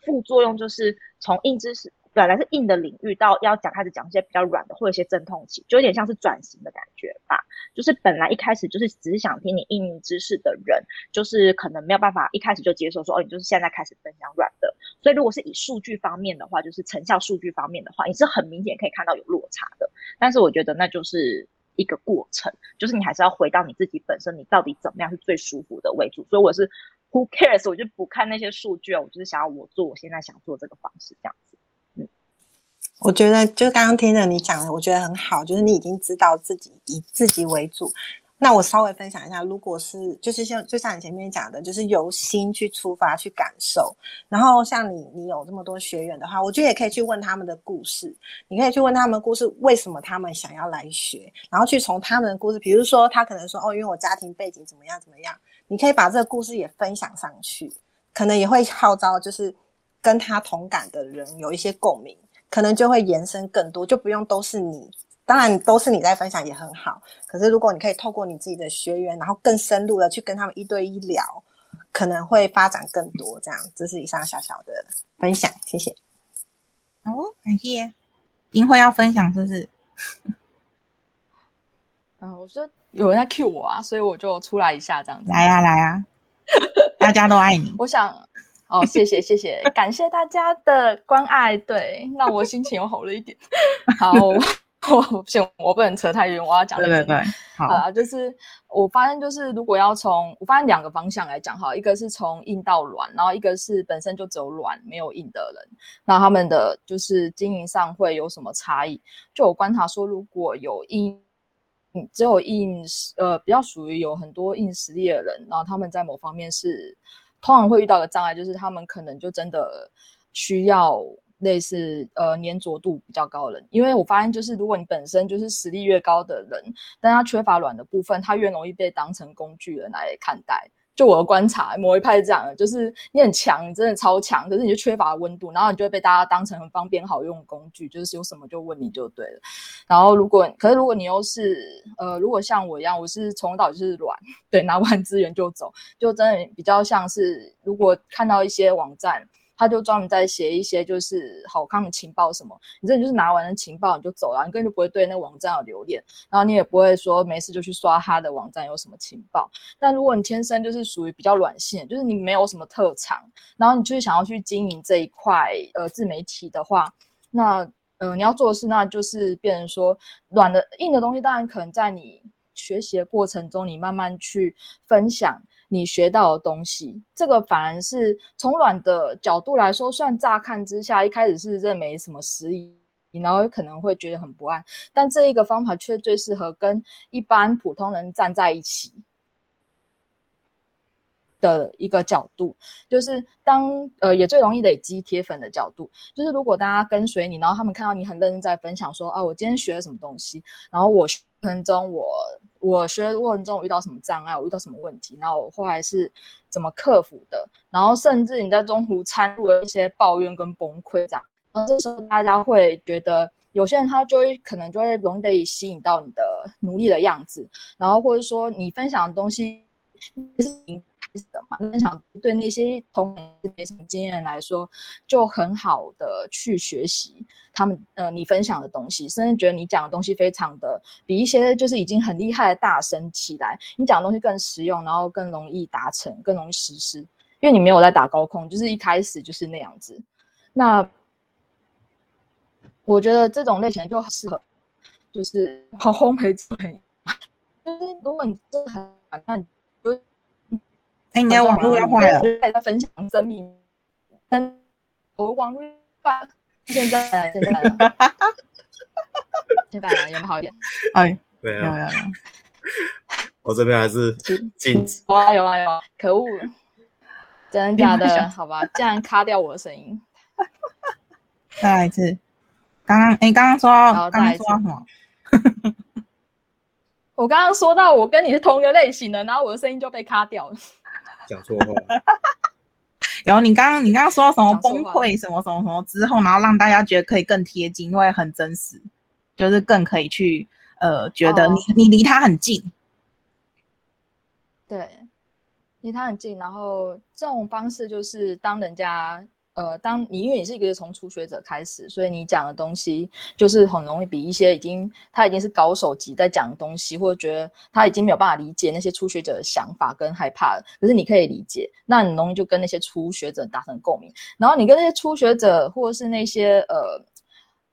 副作用，就是从硬知识。本来是硬的领域，到要讲开始讲一些比较软的，会有一些阵痛期，就有点像是转型的感觉吧。就是本来一开始就是只是想听你硬知识的人，就是可能没有办法一开始就接受说，哦，你就是现在开始分享软的。所以如果是以数据方面的话，就是成效数据方面的话，你是很明显可以看到有落差的。但是我觉得那就是一个过程，就是你还是要回到你自己本身，你到底怎么样是最舒服的为主。所以我是 who cares，我就不看那些数据啊，我就是想要我做我现在想做这个方式这样子。我觉得就刚刚听了你讲的，我觉得很好，就是你已经知道自己以自己为主。那我稍微分享一下，如果是就是像就像你前面讲的，就是由心去出发去感受。然后像你你有这么多学员的话，我觉得也可以去问他们的故事，你可以去问他们的故事，为什么他们想要来学，然后去从他们的故事，比如说他可能说哦，因为我家庭背景怎么样怎么样，你可以把这个故事也分享上去，可能也会号召就是跟他同感的人有一些共鸣。可能就会延伸更多，就不用都是你。当然都是你在分享也很好，可是如果你可以透过你自己的学员，然后更深入的去跟他们一对一聊，可能会发展更多。这样，这是以上小小的分享，谢谢。哦，感谢。银慧要分享是不是？嗯，我说有人在 cue 我啊，所以我就出来一下这样子。来呀、啊、来呀、啊，大家都爱你。我想。哦，谢谢谢谢，感谢大家的关爱，对，那我心情又好了一点。好，我 不行，我不能扯太远，我要讲对对对，好啊，就是我发现，就是如果要从我发现两个方向来讲哈，一个是从硬到软，然后一个是本身就只有软没有硬的人，那他们的就是经营上会有什么差异？就我观察说，如果有硬，嗯，只有硬呃比较属于有很多硬实力的人，然后他们在某方面是通常会遇到的障碍，就是他们可能就真的需要。类似呃粘着度比较高的人，因为我发现就是如果你本身就是实力越高的人，但他缺乏软的部分，他越容易被当成工具人来看待。就我的观察，某一派是这样的，就是你很强，你真的超强，可是你就缺乏温度，然后你就会被大家当成很方便好用的工具，就是有什么就问你就对了。然后如果可是如果你又是呃，如果像我一样，我是从早就是软，对，拿完资源就走，就真的比较像是如果看到一些网站。他就专门在写一些就是好看的情报什么，你这就是拿完了情报你就走了，你根本就不会对那个网站有留恋，然后你也不会说没事就去刷他的网站有什么情报。但如果你天生就是属于比较软性，就是你没有什么特长，然后你就是想要去经营这一块呃自媒体的话，那呃你要做的事那就是变成说软的硬的东西，当然可能在你学习的过程中，你慢慢去分享。你学到的东西，这个反而是从软的角度来说，算乍看之下一开始是认没什么实力，然后可能会觉得很不安，但这一个方法却最适合跟一般普通人站在一起的一个角度，就是当呃也最容易累积铁粉的角度，就是如果大家跟随你，然后他们看到你很认真在分享说啊，我今天学了什么东西，然后我程中我。我学的过程中我遇到什么障碍，我遇到什么问题，然后我后来是怎么克服的，然后甚至你在中途掺入了一些抱怨跟崩溃这样，然后这时候大家会觉得，有些人他就会可能就会容易被吸引到你的努力的样子，然后或者说你分享的东西是的嘛，分享对那些同没什么经验来说，就很好的去学习。他们呃，你分享的东西，甚至觉得你讲的东西非常的比一些就是已经很厉害的大神起来，你讲的东西更实用，然后更容易达成，更容易实施，因为你没有在打高空，就是一开始就是那样子。那我觉得这种类型就很适合，就是 好烘焙之类。就是如果你真的很那你哎，你的网络要坏了，在分享生命，但我网络坏。现在，现在，现在有没有好一点？哎，没有，有有有。我这边还是静止。有啊有啊有啊！可恶，真的假的？好吧，竟然卡掉我的声音。再来一次。刚刚，哎，刚刚说，刚刚说什么？我刚刚说到我跟你是同一个类型的，然后我的声音就被卡掉了。讲错话。然后你刚刚你刚刚说什么崩溃什么什么什么之后，然后让大家觉得可以更贴近，因为很真实，就是更可以去呃觉得你你离他很近，对，离他很近。然后这种方式就是当人家。呃，当你因为你是一个从初学者开始，所以你讲的东西就是很容易比一些已经他已经是高手级在讲的东西，或者觉得他已经没有办法理解那些初学者的想法跟害怕了。可是你可以理解，那你容易就跟那些初学者达成共鸣。然后你跟那些初学者或者是那些呃。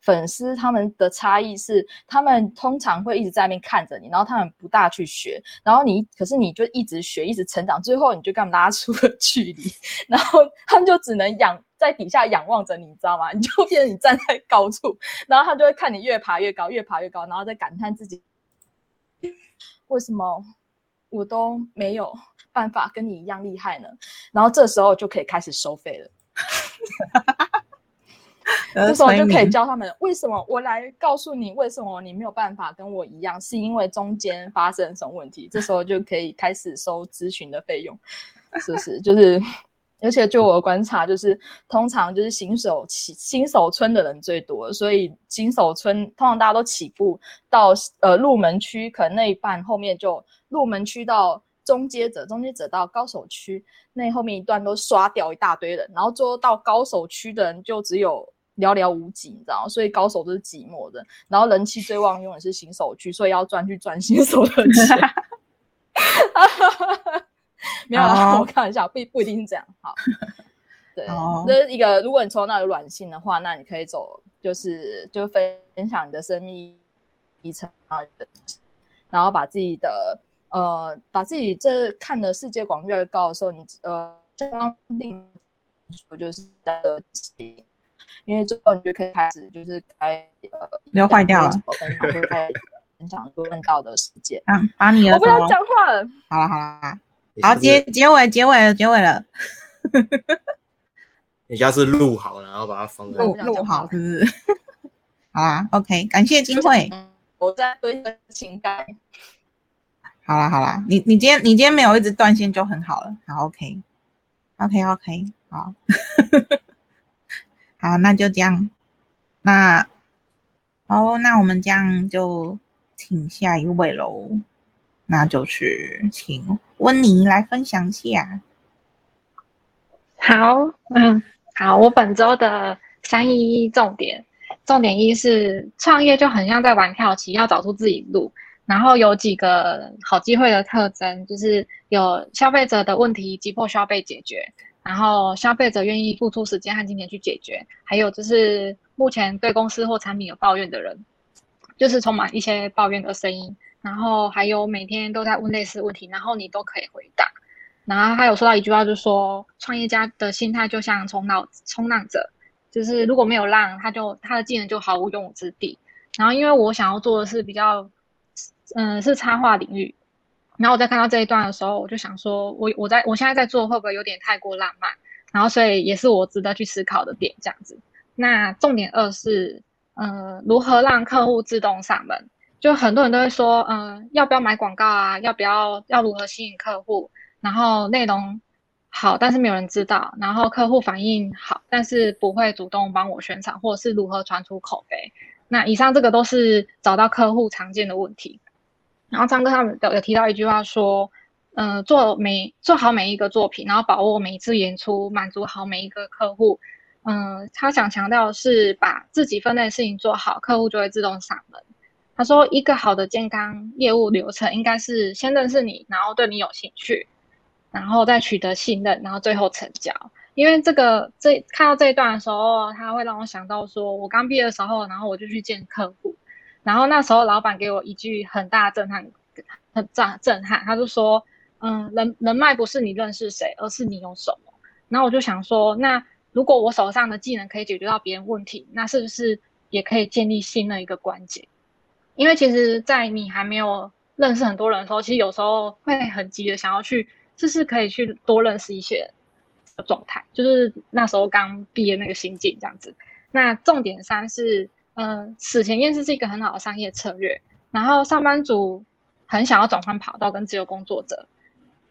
粉丝他们的差异是，他们通常会一直在那边看着你，然后他们不大去学，然后你可是你就一直学，一直成长，最后你就跟他们拉出了距离，然后他们就只能仰在底下仰望着你，你知道吗？你就变成你站在高处，然后他就会看你越爬越高，越爬越高，然后再感叹自己为什么我都没有办法跟你一样厉害呢？然后这时候就可以开始收费了。这时候就可以教他们为什么我来告诉你为什么你没有办法跟我一样，是因为中间发生什么问题。这时候就可以开始收咨询的费用，是不是？就是，而且就我的观察，就是通常就是新手起新手村的人最多，所以新手村通常大家都起步到呃入门区，可能那一半后面就入门区到中阶者，中阶者到高手区，那后面一段都刷掉一大堆人，然后最后到高手区的人就只有。寥寥无几，你知道所以高手都是寂寞的，然后人气最旺永远是新手区，所以要赚去赚新手的钱。没有啦，我开玩笑，不不一定是这样。好，对，这是一个。如果你抽到有软性的话，那你可以走，就是就分享你的生意底层啊，然后把自己的呃，把自己这看的世界广越高的时候，你呃，这方定我就是的，因为之后你就可以开始就是开呃，又坏掉了，分享就开始分享多问到的世界。啊，把你的我不要讲话了。好了好了，好结结尾结尾了结尾了。你下次录好，然后把它放在录录好，是不是？好啊，OK，感谢金慧。我在堆个情感。好啦好啦，你你今天你今天没有一直断线就很好了。好，OK，OK OK，好，好，那就这样。那好，那我们这样就请下一位喽。那就是请温妮来分享一下。好，嗯，好，我本周的三一一重点，重点一是创业就很像在玩跳棋，要找出自己路。然后有几个好机会的特征，就是有消费者的问题急迫需要被解决，然后消费者愿意付出时间和金钱去解决，还有就是目前对公司或产品有抱怨的人，就是充满一些抱怨的声音，然后还有每天都在问类似问题，然后你都可以回答。然后还有说到一句话，就是说创业家的心态就像冲浪冲浪者，就是如果没有浪，他就他的技能就毫无用武之地。然后因为我想要做的是比较。嗯，是插画领域。然后我在看到这一段的时候，我就想说，我我在我现在在做会不会有点太过浪漫？然后所以也是我值得去思考的点，这样子。那重点二是，嗯，如何让客户自动上门？就很多人都会说，嗯，要不要买广告啊？要不要要如何吸引客户？然后内容好，但是没有人知道。然后客户反应好，但是不会主动帮我宣传，或者是如何传出口碑？那以上这个都是找到客户常见的问题。然后张哥他们有有提到一句话说，嗯，做每做好每一个作品，然后把握每一次演出，满足好每一个客户。嗯，他想强调是把自己分内的事情做好，客户就会自动上门。他说，一个好的健康业务流程应该是先认识你，然后对你有兴趣，然后再取得信任，然后最后成交。因为这个这看到这一段的时候，他会让我想到说，我刚毕业的时候，然后我就去见客户。然后那时候老板给我一句很大震撼，很震震撼，他就说，嗯，人人脉不是你认识谁，而是你有什么。然后我就想说，那如果我手上的技能可以解决到别人问题，那是不是也可以建立新的一个关节？因为其实，在你还没有认识很多人的时候，其实有时候会很急的想要去，就是可以去多认识一些的状态，就是那时候刚毕业那个心境这样子。那重点三是。嗯，此前验视是一个很好的商业策略。然后上班族很想要转换跑道跟自由工作者。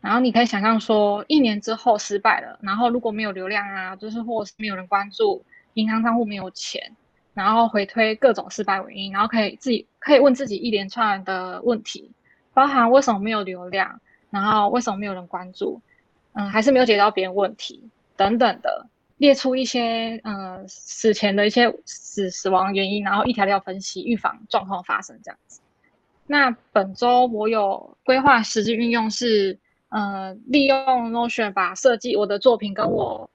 然后你可以想象说，一年之后失败了，然后如果没有流量啊，就是或是没有人关注，银行账户没有钱，然后回推各种失败原因，然后可以自己可以问自己一连串的问题，包含为什么没有流量，然后为什么没有人关注，嗯，还是没有解决到别人问题等等的。列出一些呃死前的一些死死亡原因，然后一条条分析，预防状况发生这样子。那本周我有规划实际运用是，呃，利用 Notion 把设计我的作品跟我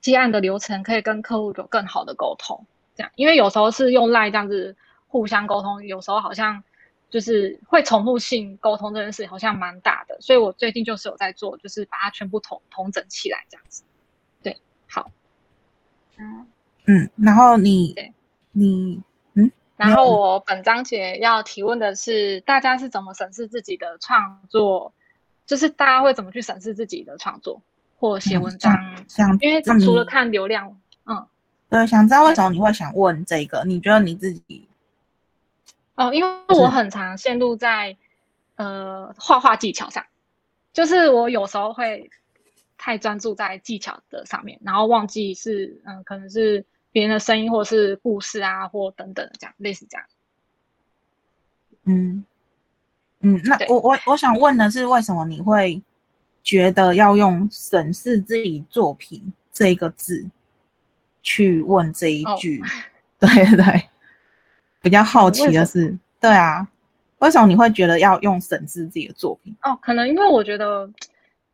接案的流程，可以跟客户有更好的沟通。这样，因为有时候是用 Line 这样子互相沟通，有时候好像就是会重复性沟通这件事好像蛮大的，所以我最近就是有在做，就是把它全部统统整起来这样子。嗯，然后你，你，嗯，然后我本章节要提问的是，大家是怎么审视自己的创作？就是大家会怎么去审视自己的创作或写文章？想，因为除了看流量，嗯，对，想知道为什么你会想问这个？你觉得你自己？哦，因为我很常陷入在呃画画技巧上，就是我有时候会。太专注在技巧的上面，然后忘记是嗯，可能是别人的声音，或者是故事啊，或等等的这样，类似这样。嗯嗯，那我我我想问的是，为什么你会觉得要用审视自己作品这一个字去问这一句？对 对，比较好奇的是，对啊，为什么你会觉得要用审视自己的作品？哦，可能因为我觉得。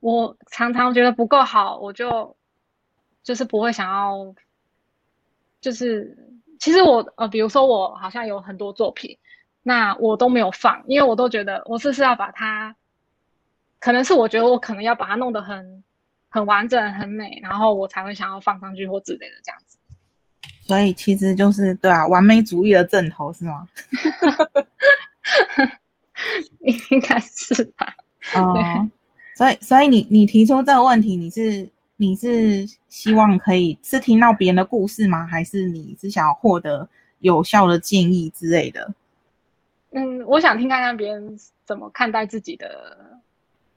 我常常觉得不够好，我就就是不会想要，就是其实我呃，比如说我好像有很多作品，那我都没有放，因为我都觉得我是是要把它，可能是我觉得我可能要把它弄得很很完整、很美，然后我才会想要放上去或之类的这样子。所以其实就是对啊，完美主义的正头是吗？应该是吧。哦，所以所以你你提出这个问题，你是你是希望可以是听到别人的故事吗？还是你是想要获得有效的建议之类的？嗯，我想听看看别人怎么看待自己的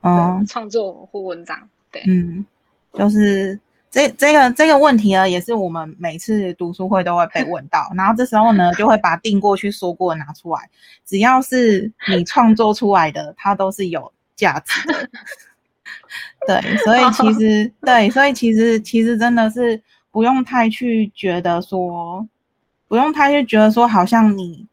哦创作或文章。对，嗯，就是这这个这个问题呢，也是我们每次读书会都会被问到，然后这时候呢，就会把定过去说过拿出来，只要是你创作出来的，它都是有价值的。对，所以其实 对，所以其实其实真的是不用太去觉得说，不用太去觉得说，好像你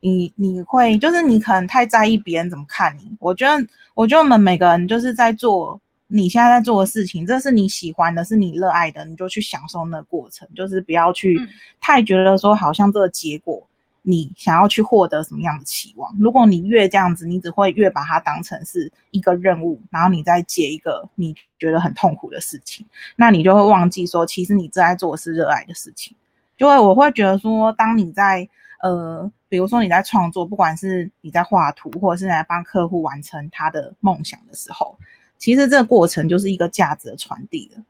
你你会就是你可能太在意别人怎么看你。我觉得，我觉得我们每个人就是在做你现在在做的事情，这是你喜欢的，是你热爱的，你就去享受那个过程，就是不要去太觉得说好像这个结果。你想要去获得什么样的期望？如果你越这样子，你只会越把它当成是一个任务，然后你再接一个你觉得很痛苦的事情，那你就会忘记说，其实你正在做的是热爱的事情。就会我会觉得说，当你在呃，比如说你在创作，不管是你在画图，或者是来帮客户完成他的梦想的时候，其实这个过程就是一个价值的传递的。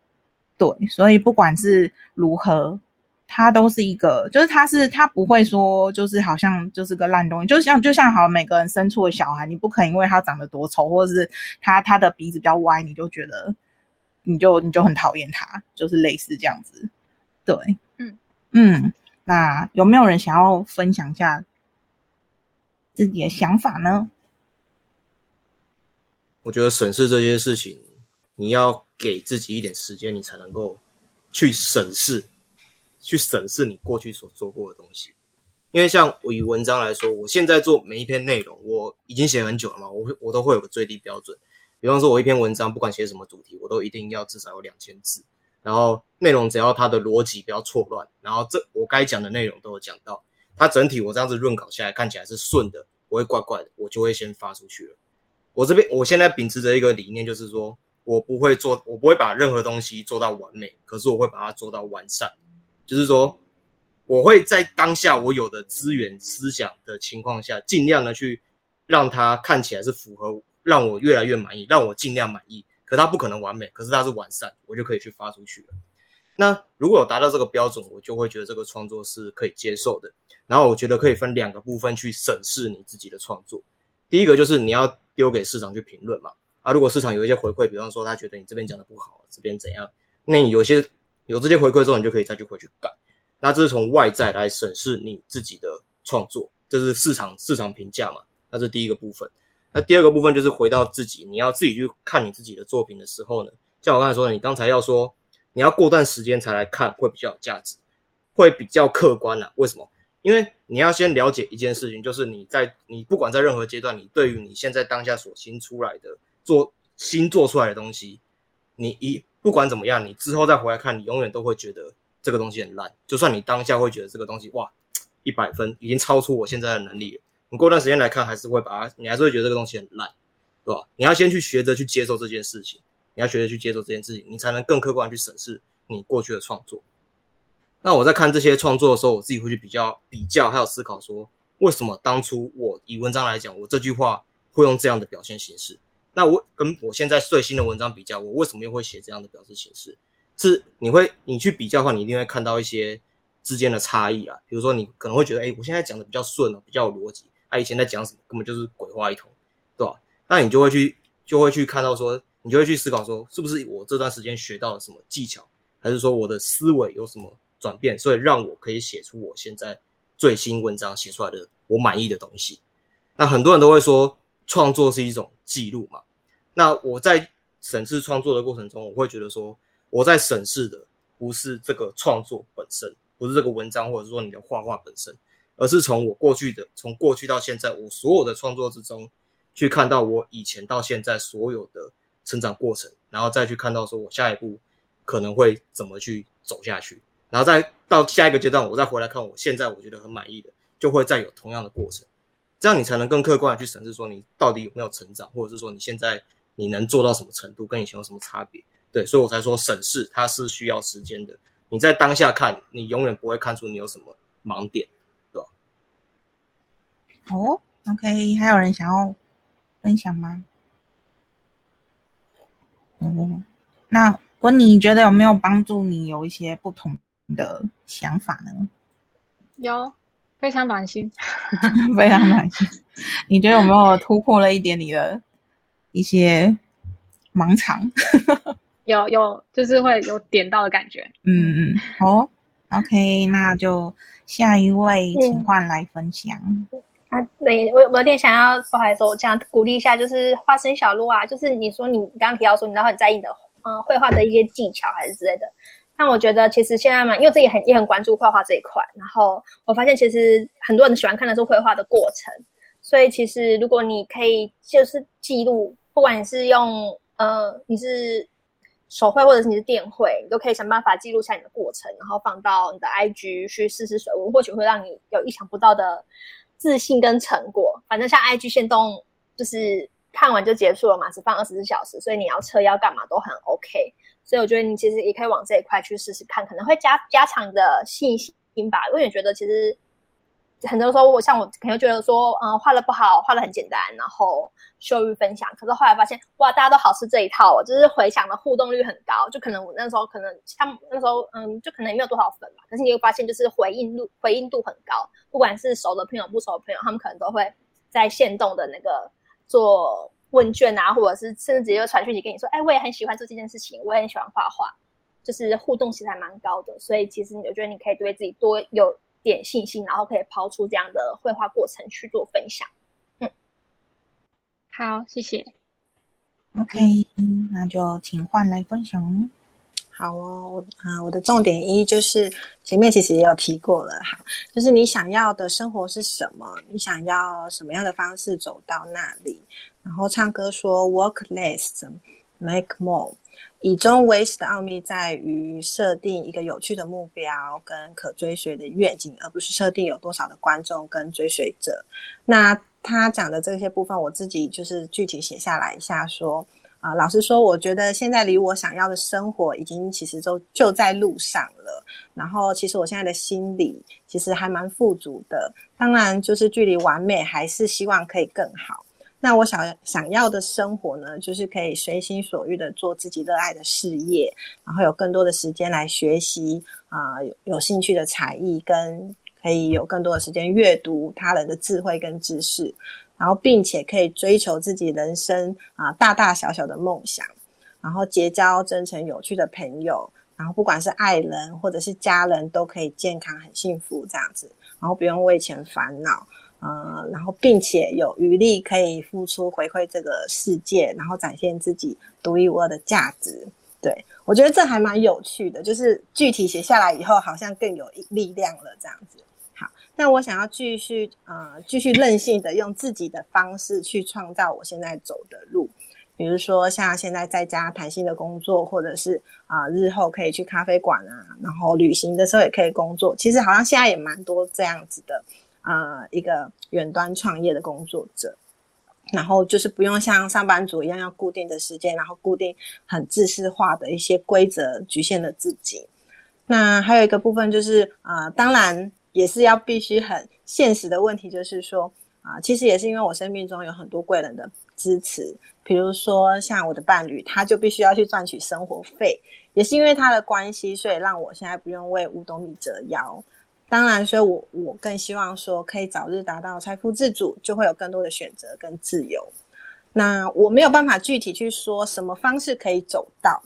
对，所以不管是如何。它都是一个，就是它是它不会说，就是好像就是个烂东西，就像就像好每个人生出的小孩，你不可能因为他长得多丑，或者是他他的鼻子比较歪，你就觉得你就你就很讨厌他，就是类似这样子。对，嗯嗯，那有没有人想要分享一下自己的想法呢？我觉得审视这件事情，你要给自己一点时间，你才能够去审视。去审视你过去所做过的东西，因为像我以文章来说，我现在做每一篇内容，我已经写很久了嘛，我会我都会有个最低标准。比方说，我一篇文章不管写什么主题，我都一定要至少有两千字，然后内容只要它的逻辑不要错乱，然后这我该讲的内容都有讲到，它整体我这样子润稿下来看起来是顺的，不会怪怪的，我就会先发出去了。我这边我现在秉持着一个理念，就是说我不会做，我不会把任何东西做到完美，可是我会把它做到完善。就是说，我会在当下我有的资源、思想的情况下，尽量的去让它看起来是符合，让我越来越满意，让我尽量满意。可它不可能完美，可是它是完善，我就可以去发出去了。那如果有达到这个标准，我就会觉得这个创作是可以接受的。然后我觉得可以分两个部分去审视你自己的创作。第一个就是你要丢给市场去评论嘛。啊，如果市场有一些回馈，比方说他觉得你这边讲的不好，这边怎样，那你有些。有这些回馈之后，你就可以再去回去改。那这是从外在来审视你自己的创作，这是市场市场评价嘛？那是第一个部分。那第二个部分就是回到自己，你要自己去看你自己的作品的时候呢，像我刚才说的，你刚才要说你要过段时间才来看，会比较有价值，会比较客观啊。为什么？因为你要先了解一件事情，就是你在你不管在任何阶段，你对于你现在当下所新出来的做新做出来的东西，你一。不管怎么样，你之后再回来看，你永远都会觉得这个东西很烂。就算你当下会觉得这个东西哇一百分，已经超出我现在的能力了，你过段时间来看，还是会把它，你还是会觉得这个东西很烂，对吧？你要先去学着去接受这件事情，你要学着去接受这件事情，你才能更客观去审视你过去的创作。那我在看这些创作的时候，我自己会去比较比较，还有思考说，为什么当初我以文章来讲，我这句话会用这样的表现形式？那我跟我现在最新的文章比较，我为什么又会写这样的表示形式？是你会你去比较的话，你一定会看到一些之间的差异啊。比如说，你可能会觉得，哎，我现在讲的比较顺哦，比较有逻辑。他以前在讲什么，根本就是鬼话一通，对吧？那你就会去就会去看到说，你就会去思考说，是不是我这段时间学到了什么技巧，还是说我的思维有什么转变，所以让我可以写出我现在最新文章写出来的我满意的东西？那很多人都会说，创作是一种记录嘛。那我在审视创作的过程中，我会觉得说，我在审视的不是这个创作本身，不是这个文章，或者说你的画画本身，而是从我过去的，从过去到现在，我所有的创作之中，去看到我以前到现在所有的成长过程，然后再去看到说我下一步可能会怎么去走下去，然后再到下一个阶段，我再回来看我现在我觉得很满意的，就会再有同样的过程。这样你才能更客观的去审视说你到底有没有成长，或者是说你现在你能做到什么程度，跟以前有什么差别。对，所以我才说审视它是需要时间的。你在当下看，你永远不会看出你有什么盲点，对吧？哦，OK，还有人想要分享吗？嗯，那温妮觉得有没有帮助你有一些不同的想法呢？有，非常暖心，非常暖心。你觉得有没有突破了一点你的一些盲肠？有有，就是会有点到的感觉。嗯嗯，好，OK，那就下一位，请换来分享。啊，对我我有点想要，不好意思，我想鼓励一下，就是花生小鹿啊，就是你说你刚刚提到说你都很在意你的，嗯，绘画的一些技巧还是之类的。但我觉得其实现在嘛，因为自己很也很关注画画这一块，然后我发现其实很多人喜欢看的是绘画的过程，所以其实如果你可以就是记录，不管你是用呃你是。手绘或者是你是电绘，你都可以想办法记录下你的过程，然后放到你的 IG 去试试水温，或许会让你有意想不到的自信跟成果。反正像 IG 限动，就是看完就结束了嘛，只放二十四小时，所以你要撤要干嘛都很 OK。所以我觉得你其实也可以往这一块去试试看，可能会加加强你的信心吧。因为你觉得其实。很多时候，我像我朋友觉得说，嗯，画的不好，画的很简单，然后羞于分享。可是后来发现，哇，大家都好吃这一套，哦就是回想的互动率很高。就可能我那时候可能他们那时候，嗯，就可能也没有多少粉嘛。可是你会发现，就是回应度回应度很高。不管是熟的朋友、不熟的朋友，他们可能都会在线动的那个做问卷啊，或者是甚至直接就传讯息跟你说，哎，我也很喜欢做这件事情，我也很喜欢画画，就是互动其实还蛮高的。所以其实我觉得你可以对自己多有。点信心，然后可以抛出这样的绘画过程去做分享。嗯，好，谢谢。OK，那就请换来分享。好哦，我啊，我的重点一就是前面其实也有提过了，好，就是你想要的生活是什么？你想要什么样的方式走到那里？然后唱歌说 “Work less, make more”。以终为始的奥秘在于设定一个有趣的目标跟可追随的愿景，而不是设定有多少的观众跟追随者。那他讲的这些部分，我自己就是具体写下来一下，说啊，老实说，我觉得现在离我想要的生活已经其实都就在路上了。然后，其实我现在的心理其实还蛮富足的，当然就是距离完美还是希望可以更好。那我想想要的生活呢，就是可以随心所欲的做自己热爱的事业，然后有更多的时间来学习啊有有兴趣的才艺，跟可以有更多的时间阅读他人的智慧跟知识，然后并且可以追求自己人生啊大大小小的梦想，然后结交真诚有趣的朋友，然后不管是爱人或者是家人都可以健康很幸福这样子，然后不用为钱烦恼。呃，然后并且有余力可以付出回馈这个世界，然后展现自己独一无二的价值。对我觉得这还蛮有趣的，就是具体写下来以后，好像更有力量了这样子。好，那我想要继续呃，继续任性的用自己的方式去创造我现在走的路，比如说像现在在家弹性的工作，或者是啊日后可以去咖啡馆啊，然后旅行的时候也可以工作。其实好像现在也蛮多这样子的。呃，一个远端创业的工作者，然后就是不用像上班族一样要固定的时间，然后固定很自私化的一些规则局限了自己。那还有一个部分就是，呃，当然也是要必须很现实的问题，就是说，啊，其实也是因为我生命中有很多贵人的支持，比如说像我的伴侣，他就必须要去赚取生活费，也是因为他的关系，所以让我现在不用为五斗米折腰。当然，所以我我更希望说，可以早日达到财富自主，就会有更多的选择跟自由。那我没有办法具体去说什么方式可以走到，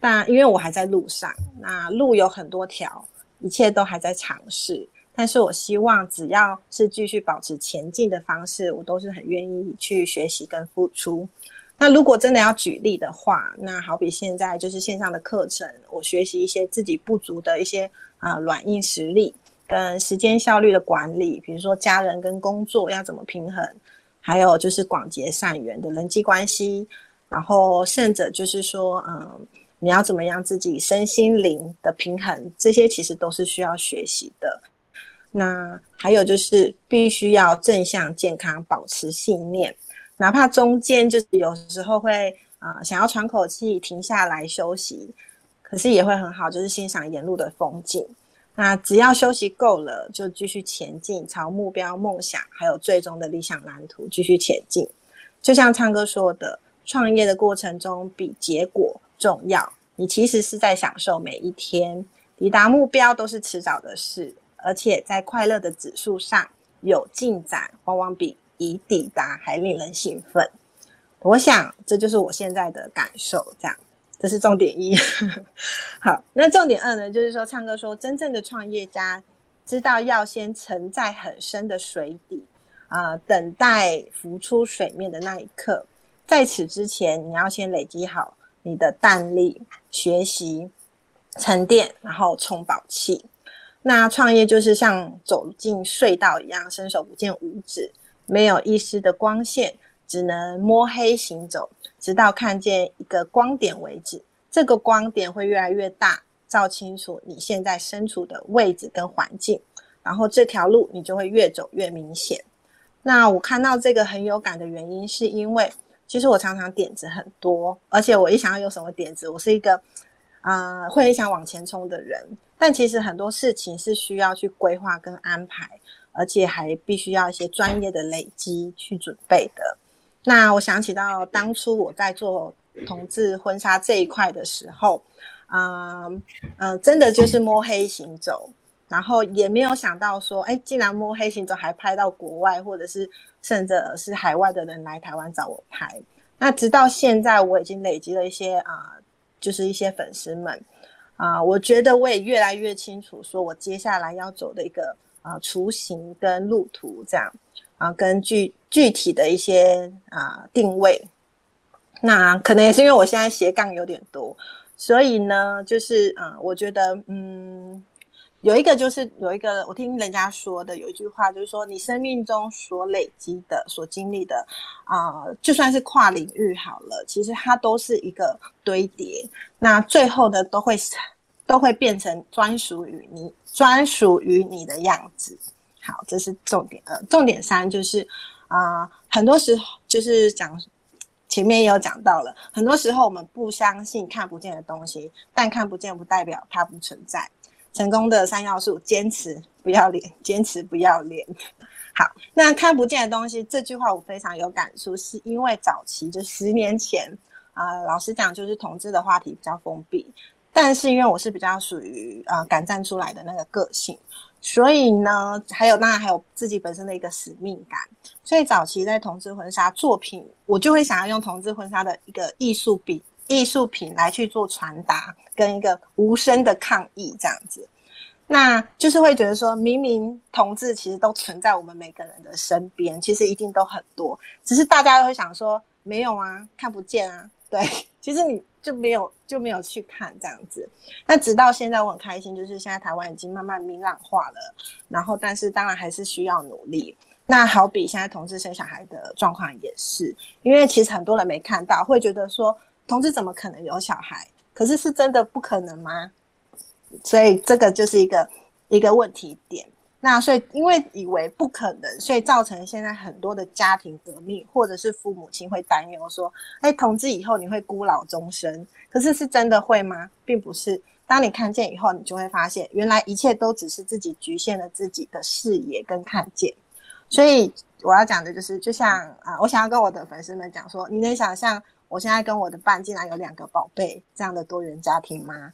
但因为我还在路上，那路有很多条，一切都还在尝试。但是我希望，只要是继续保持前进的方式，我都是很愿意去学习跟付出。那如果真的要举例的话，那好比现在就是线上的课程，我学习一些自己不足的一些啊软硬实力。跟时间效率的管理，比如说家人跟工作要怎么平衡，还有就是广结善缘的人际关系，然后甚至就是说，嗯，你要怎么样自己身心灵的平衡，这些其实都是需要学习的。那还有就是必须要正向健康，保持信念，哪怕中间就是有时候会啊、想要喘口气，停下来休息，可是也会很好，就是欣赏沿路的风景。那只要休息够了，就继续前进，朝目标、梦想还有最终的理想蓝图继续前进。就像唱歌说的，创业的过程中比结果重要。你其实是在享受每一天，抵达目标都是迟早的事，而且在快乐的指数上有进展，往往比已抵达还令人兴奋。我想这就是我现在的感受，这样。这是重点一。好，那重点二呢，就是说唱歌说，真正的创业家知道要先沉在很深的水底，啊、等待浮出水面的那一刻。在此之前，你要先累积好你的弹力、学习、沉淀，然后充饱气。那创业就是像走进隧道一样，伸手不见五指，没有一丝的光线，只能摸黑行走，直到看见一个光点为止。这个光点会越来越大，照清楚你现在身处的位置跟环境，然后这条路你就会越走越明显。那我看到这个很有感的原因，是因为其实我常常点子很多，而且我一想要有什么点子，我是一个啊、会很想往前冲的人。但其实很多事情是需要去规划跟安排，而且还必须要一些专业的累积去准备的。那我想起到当初我在做同志婚纱这一块的时候，嗯、嗯、真的就是摸黑行走，然后也没有想到说，哎，竟然摸黑行走还拍到国外，或者是甚至是海外的人来台湾找我拍。那直到现在，我已经累积了一些啊、就是一些粉丝们啊、我觉得我也越来越清楚，说我接下来要走的一个啊、雏形跟路途这样啊、跟具具体的一些啊、定位。那可能也是因为我现在斜杠有点多，所以呢，就是嗯、呃我觉得嗯，有一个就是有一个我听人家说的有一句话，就是说你生命中所累积的、所经历的啊、就算是跨领域好了，其实它都是一个堆叠，那最后呢，都会都会变成专属于你、专属于你的样子。好，这是重点二。重点三就是啊、很多时候就是讲前面也有讲到了，很多时候我们不相信看不见的东西，但看不见不代表它不存在。成功的三要素：坚持、不要脸、坚持、不要脸。好，那看不见的东西这句话我非常有感触，是因为早期就十年前啊、老实讲就是同志的话题比较封闭，但是因为我是比较属于啊、敢站出来的那个个性，所以呢，还有当然还有自己本身的一个使命感，所以早期在同志婚纱作品，我就会想要用同志婚纱的一个艺术品艺术品来去做传达，跟一个无声的抗议这样子。那就是会觉得说，明明同志其实都存在我们每个人的身边，其实一定都很多，只是大家都会想说没有啊，看不见啊，对，其实你就没有就没有去看这样子。那直到现在，我很开心，就是现在台湾已经慢慢明朗化了，然后但是当然还是需要努力。那好比现在同志生小孩的状况也是，因为其实很多人没看到，会觉得说同志怎么可能有小孩？可是是真的不可能吗？所以这个就是一个一个问题点。那所以因为以为不可能，所以造成现在很多的家庭革命，或者是父母亲会担忧说：“哎，同志以后你会孤老终生。”可是是真的会吗？并不是。当你看见以后，你就会发现，原来一切都只是自己局限了自己的视野跟看见。所以我要讲的就是，就像啊、我想要跟我的粉丝们讲说，你能想象我现在跟我的伴竟然有两个宝贝这样的多元家庭吗？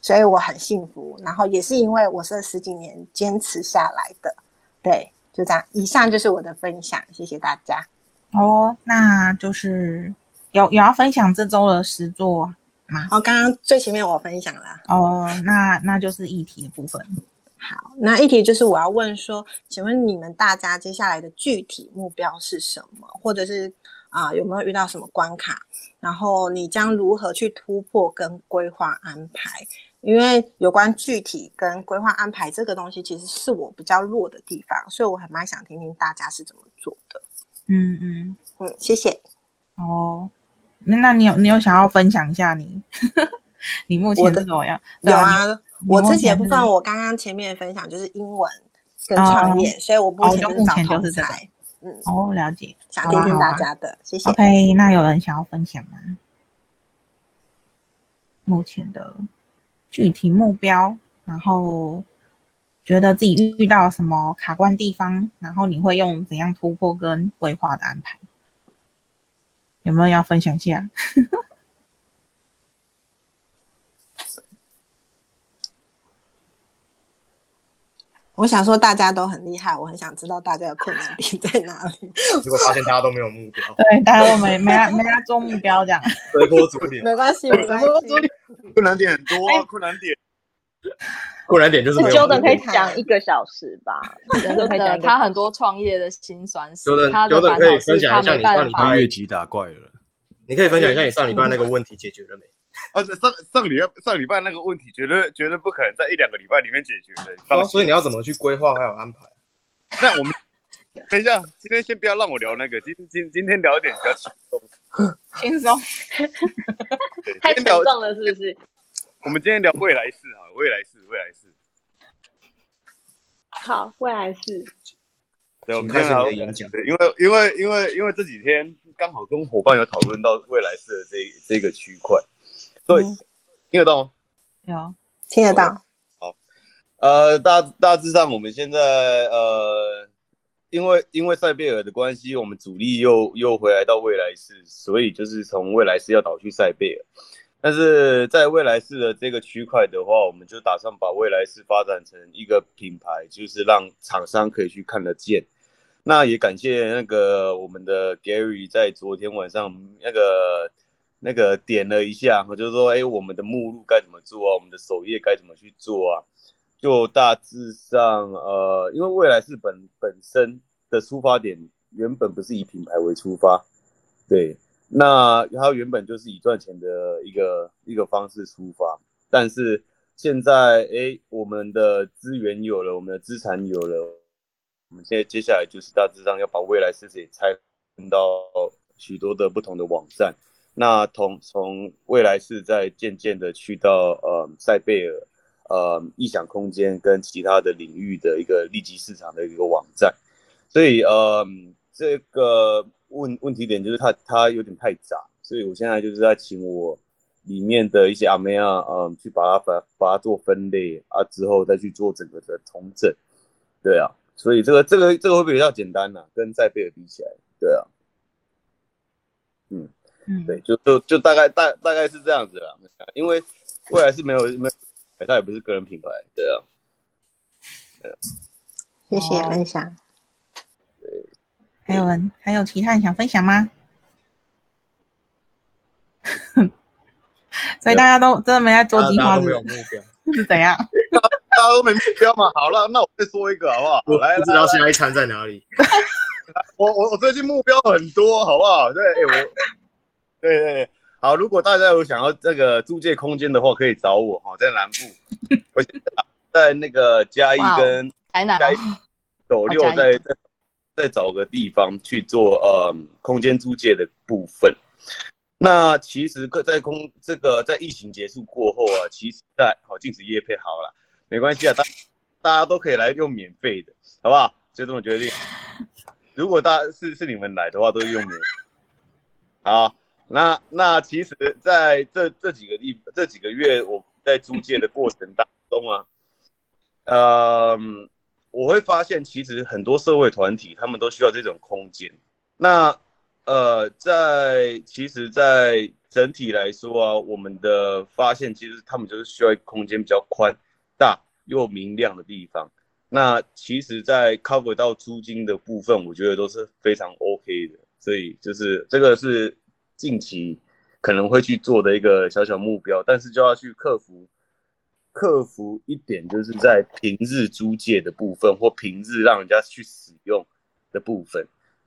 所以我很幸福，然后也是因为我是十几年坚持下来的，对，就这样。以上就是我的分享，谢谢大家。哦，那就是有有要分享这周的实作吗？哦，刚刚最前面我分享了。哦，那那就是议题的部分。好，那议题就是我要问说，请问你们大家接下来的具体目标是什么，或者是啊、有没有遇到什么关卡？然后你将如何去突破跟规划安排？因为有关具体跟规划安排这个东西，其实是我比较弱的地方，所以我很蛮想听听大家是怎么做的。嗯嗯嗯，谢谢。哦，那那你有你有想要分享一下你 你目前的是怎么样？有啊，我自己的部分，我刚刚前面分享就是英文跟创业，所以我目前，目前就是这个。嗯，哦，了解。想听听大家的，谢谢。OK，那有人想要分享吗？目前的具体目标，然后觉得自己遇到什么卡关地方，然后你会用怎样突破跟规划的安排？有没有要分享一下？我想说大家都很厉害，我很想知道大家的困难点在哪里。结果发现大家都没有目标，对，大家都没没来没来做目标这样。随波逐流。没关系，没关系。困难点很多啊，困难点。困难点就是没有目 Jordan 可以。讲一个小时吧真，Jordan 可以讲的，他很多创业的辛酸史 Jordan, 他 Jordan 可以分享一下你上礼拜越级打怪了。你可以分享一下你上礼拜那个问题解决了没？而且上上礼拜上礼拜那个问题，绝对绝对不可能在一两个礼拜里面解决的。所以你要怎么去规划还有安排？那我们等一下，今天先不要让我聊那个，今今今天聊一点比较轻松。轻松。太沉重了，是不是？我们今天聊未来式哈，未来式，未来式。好，未来式对，我们开始今天聊你讲对，因为因为因为因为这几天刚好跟伙伴有讨论到未来式的这这个区块，对，听得到吗？有听得到。好呃，大大致上我们现在呃，因为因为塞贝尔的关系，我们主力又又回来到未来市，所以就是从未来市要导去塞贝尔。但是在未来市的这个区块的话，我们就打算把未来市发展成一个品牌，就是让厂商可以去看得见。那也感谢那个我们的 Gary 在昨天晚上那个那个点了一下，我就说，哎，我们的目录该怎么做啊？我们的首页该怎么去做啊？就大致上，呃，因为未来是本本身的出发点原本不是以品牌为出发，对，那它原本就是以赚钱的一个一个方式出发，但是现在，哎，我们的资源有了，我们的资产有了，我们现在接下来就是大致上要把未来市也拆分到许多的不同的网站，那从从未来是在渐渐的去到呃塞贝尔。呃，异想空间跟其他的领域的一个利基市场的一个网站，所以呃，这个问问题点就是它它有点太杂，所以我现在就是在请我里面的一些阿妹啊，嗯，去把它把把它做分类啊，之后再去做整个的重整，对啊，所以这个这个这个会比较简单呢、跟塞贝尔比起来，对啊，对，就就就大概大大概是这样子啦，因为未来是没有没有。哎，它也不是个人品牌，对啊，对啊，谢谢分享。还有人还有其他人想分享吗？所以大家都真的没在做计划，没有目标，是怎样？大家都没目标嘛。好了，那我再说一个好不好？我来，不知道下一餐在哪里。我我我最近目标很多，好不好？对，哎、我，对对对，好。如果大家有想要这个租借空间的话，可以找我哈，在南部，我现在在那个嘉义跟台南嘉义斗六哦嘉义再找个地方去做呃空间租借的部分。那其实各在空这个在疫情结束过后啊，其实在好禁止业配好了，没关系啊，大大家都可以来用免费的，好不好？就这么决定。如果大家是是你们来的话，都是用免。好，那那其实在这这几个地这几个月我在租借的过程当中啊，呃，我会发现其实很多社会团体他们都需要这种空间。那呃，在其实，在整体来说啊，我们的发现其实他们就是需要空间比较宽大又明亮的地方。那其实，在 cover 到租金的部分，我觉得都是非常 OK 的。所以就是这个是近期可能会去做的一个小小目标，但是就要去克服克服一点，就是在平日租借的部分或平日让人家去使用的部分。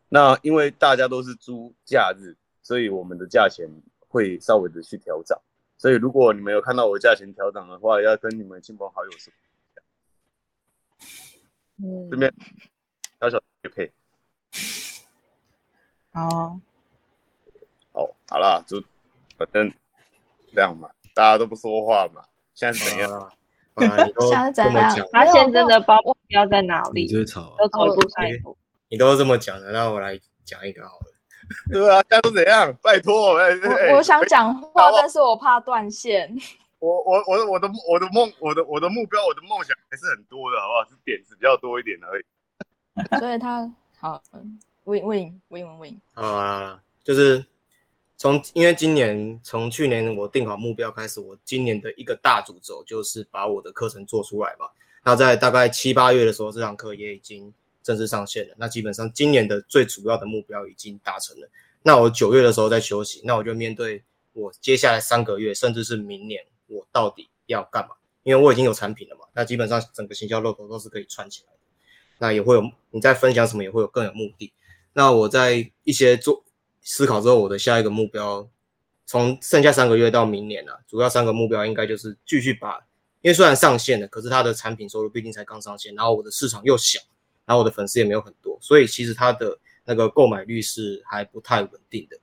那因为大家都是租假日，所以我们的价钱会稍微的去调整。所以如果你们有看到我价钱调整的话，要跟你们亲朋好友说。嗯，这边小小也配。哦，哦，好啦，就反正这样嘛，大家都不说话嘛。现在是怎样？现在怎样讲，他现在没有的包目标在哪里？你最吵啊要走一步算一步。你都这么讲了，那我来讲一个好了。对啊，现在都怎样？拜托，我我想讲话，但是我怕断线。我我我我的我的梦我的我的目标我的梦想还是很多的，好不好？是点子比较多一点而已。所以他好，嗯，win win win win win。啊，就是从因为今年从去年我定好目标开始，我今年的一个大主轴就是把我的课程做出来嘛。那在大概七八月的时候，这堂课也已经正式上线了。那基本上今年的最主要的目标已经达成了。那我九月的时候在休息，那我就面对我接下来三个月，甚至是明年，我到底要干嘛？因为我已经有产品了嘛，那基本上整个行销漏斗都是可以串起来的。那也会有你在分享什么，也会有更有目的。那我在一些做思考之后，我的下一个目标，从剩下三个月到明年啊，主要三个目标应该就是继续把，因为虽然上线了，可是它的产品收入毕竟才刚上线，然后我的市场又小，然后我的粉丝也没有很多，所以其实它的那个购买率是还不太稳定的。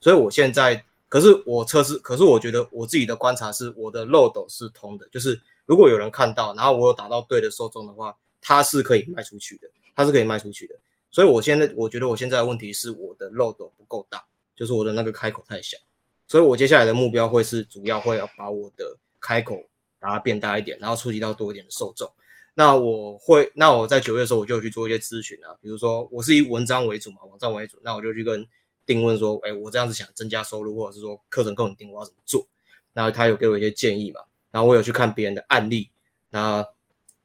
所以我现在，可是我测试，可是我觉得我自己的观察是，我的漏斗是通的，就是如果有人看到，然后我有打到对的受众的话，它是可以卖出去的，它是可以卖出去的。所以我现在我觉得我现在的问题是我的漏斗不够大，就是我的那个开口太小。所以我接下来的目标会是主要会要把我的开口把它变大一点，然后触及到多一点的受众。那我会，那我在九月的时候我就去做一些咨询啊，比如说我是以文章为主嘛，网站为主，那我就去跟定问说，哎，我这样子想增加收入，或者是说课程更稳定，我要怎么做？然后他有给我一些建议嘛，然后我有去看别人的案例，那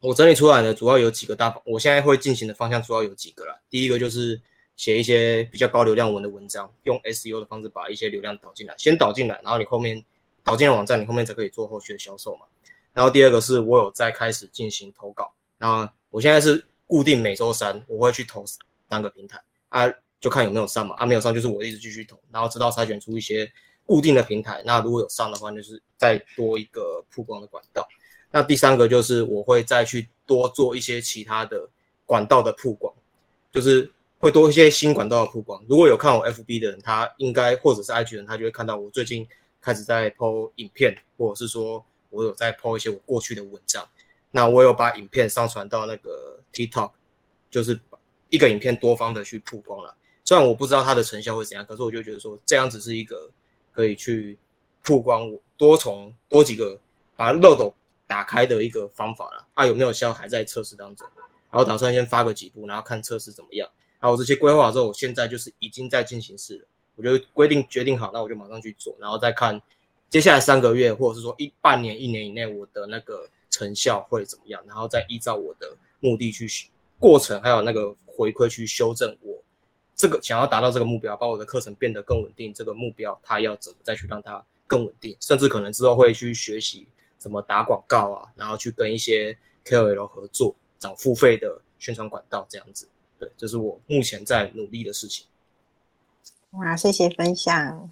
我整理出来呢，主要有几个大，我现在会进行的方向主要有几个啦。第一个就是写一些比较高流量文的文章，用 SEO 的方式把一些流量导进来，先导进来，然后你后面导进网站，你后面才可以做后续的销售嘛。然后第二个是我有在开始进行投稿，然后我现在是固定每周三我会去投三个平台啊，就看有没有上嘛，啊没有上就是我一直继续投，然后直到筛选出一些固定的平台，那如果有上的话，就是再多一个曝光的管道。那第三个就是我会再去多做一些其他的管道的曝光，就是会多一些新管道的曝光。如果有看我 FB 的人，他应该或者是 IG 人，他就会看到我最近开始在 PO 影片，或者是说我有在 PO 一些我过去的文章。那我有把影片上传到那个 TikTok，就是一个影片多方的去曝光了。虽然我不知道它的成效会怎样，可是我就觉得说这样子是一个可以去曝光我多重多几个把漏斗打开的一个方法了。啊，有没有效还在测试当中，然后打算先发个几步，然后看测试怎么样。然后这些规划之后，我现在就是已经在进行式了。我就规定决定好，那我就马上去做，然后再看接下来三个月或者是说一半年、一年以内我的那个成效会怎么样，然后再依照我的目的去过程还有那个回馈去修正我这个想要达到这个目标，把我的课程变得更稳定。这个目标它要怎么再去让它更稳定，甚至可能之后会去学习怎么打广告啊，然后去跟一些 KOL 合作，找付费的宣传管道这样子。对，这是我目前在努力的事情。哇，谢谢分享，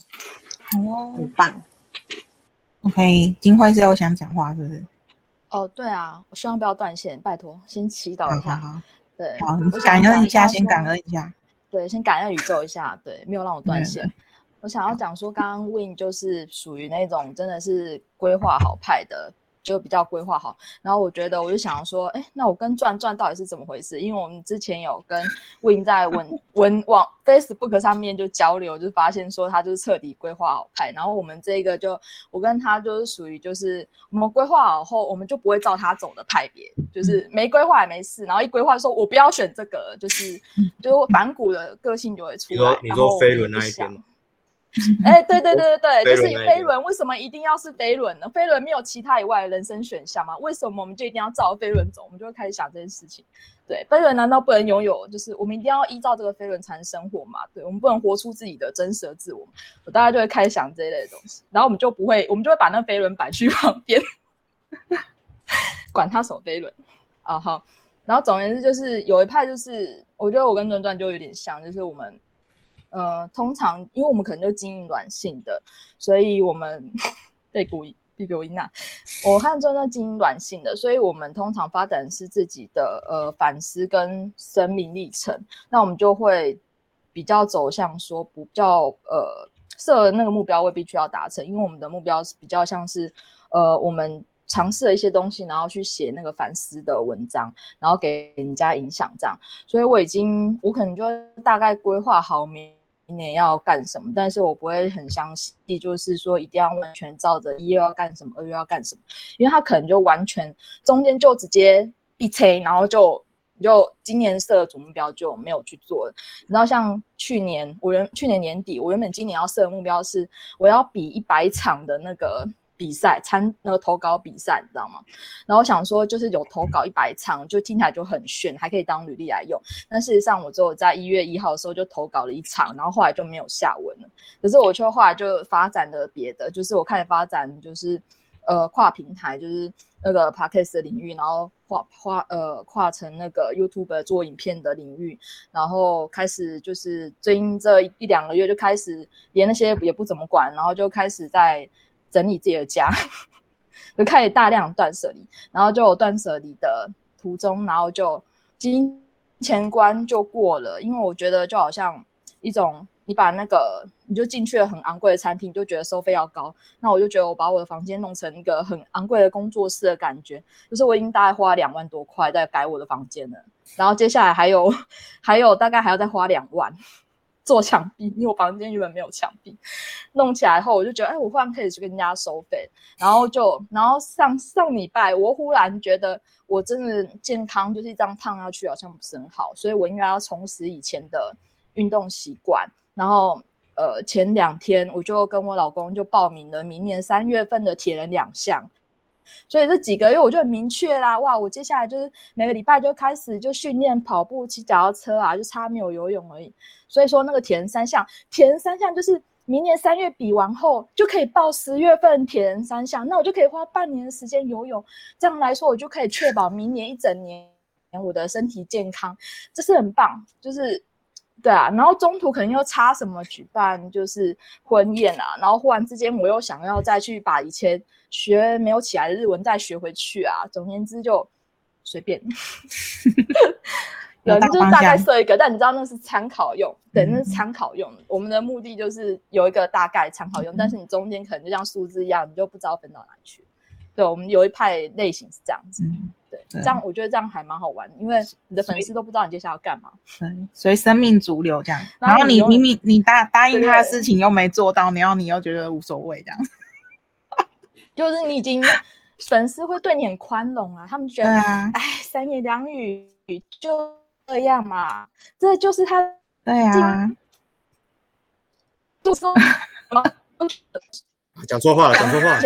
好哦，很棒。OK，金辉是有想讲话是不是？哦，对啊，我希望不要断线，拜托，先祈祷一下。好好好对，好，感恩一下，先感恩一下。对，先感恩宇宙一下，对，没有让我断对线。我想要讲说，刚刚 Win 就是属于那种真的是规划好派的，就比较规划好。然后我觉得，我就想说，哎，那我跟转转到底是怎么回事？因为我们之前有跟 Win 在文文网 Facebook 上面就交流，就发现说他就是彻底规划好派。然后我们这个就我跟他就是属于就是我们规划好后，我们就不会照他走的派别，就是没规划也没事。然后一规划说我不要选这个，就是就是反骨的个性就会出来。你说你说飞轮那一边吗？哎，对对对对对，就是飞轮为什么一定要是飞轮呢？飞轮没有其他以外的人生选项吗？为什么我们就一定要照飞轮走？我们就会开始想这件事情。对，飞轮难道不能拥有？就是我们一定要依照这个飞轮才能生活吗？对，我们不能活出自己的真实的自我。我大家就会开始想这一类的东西，然后我们就不会，我们就会把那飞轮摆去旁边，管他什么飞轮啊好。然后总而言之，就是有一派就是，我觉得我跟转转就有点像，就是我们呃，通常因为我们可能就经营软性的，所以我们 被故意被留音啊。我和转转经营软性的，所以我们通常发展是自己的呃反思跟生命历程，那我们就会比较走向说不叫呃设那个目标未必需要达成，因为我们的目标是比较像是呃我们尝试了一些东西，然后去写那个反思的文章，然后给人家影响这样。所以我已经，我可能就大概规划好明年要干什么，但是我不会很详细，就是说一定要完全照着一又要干什么，二又要干什么，因为他可能就完全中间就直接一催，然后就就今年设的总目标就没有去做了。然后像去年我原去年年底，我原本今年要设的目标是我要比一百场的那个。比赛参那个投稿比赛，你知道吗？然后想说就是有投稿一百场，就听起来就很炫，还可以当履历来用。但事实上，我只有在一月一号的时候就投稿了一场，然后后来就没有下文了。可是我却后来就发展了别的，就是我开始发展就是呃跨平台，就是那个 podcast 的领域，然后跨跨呃跨成那个 YouTube 做影片的领域，然后开始就是最近这一两个月就开始连那些也不怎么管，然后就开始在。整理自己的家，就开始大量断舍离，然后就断舍离的途中，然后就金钱观就过了。因为我觉得就好像一种，你把那个你就进去了很昂贵的餐厅，就觉得收费要高。那我就觉得我把我的房间弄成一个很昂贵的工作室的感觉，就是我已经大概花两万多块在改我的房间了。然后接下来还有还有大概还要再花两万。做墙壁，因为我房间原本没有墙壁，弄起来后我就觉得，哎，我忽然可以去跟人家收费，然后就，然后上上礼拜，我忽然觉得我真的健康就是一张烫下去好像不是很好，所以我应该要重拾以前的运动习惯。然后，呃，前两天我就跟我老公就报名了明年三月份的铁人两项。所以这几个月我就很明确啦，哇！我接下来就是每个礼拜就开始就训练跑步、骑脚踏车啊，就差没有游泳而已。所以说那个铁人三项，铁人三项就是明年三月比完后就可以报十月份铁人三项，那我就可以花半年的时间游泳。这样来说，我就可以确保明年一整年我的身体健康，这是很棒，就是。对啊，然后中途可能又差什么举办就是婚宴啊，然后忽然之间我又想要再去把以前学没有起来的日文再学回去啊。总而言之就随便，有就是大概设一个，但你知道那是参考用，对，那是参考用。我们的目的就是有一个大概参考用，但是你中间可能就像数字一样，你就不知道分到哪去。对，我们有一派类型是这样子。对，这样我觉得这样还蛮好玩，因为你的粉丝都不知道你接下来要干嘛，对，随生命逐流这样。然后你明明你答答应他的事情又没做到，然后你又觉得无所谓这样。就是你已经 粉丝会对你很宽容啊，他们觉得哎三言两语就这样嘛，这就是他对啊。就说讲错话了，讲错话。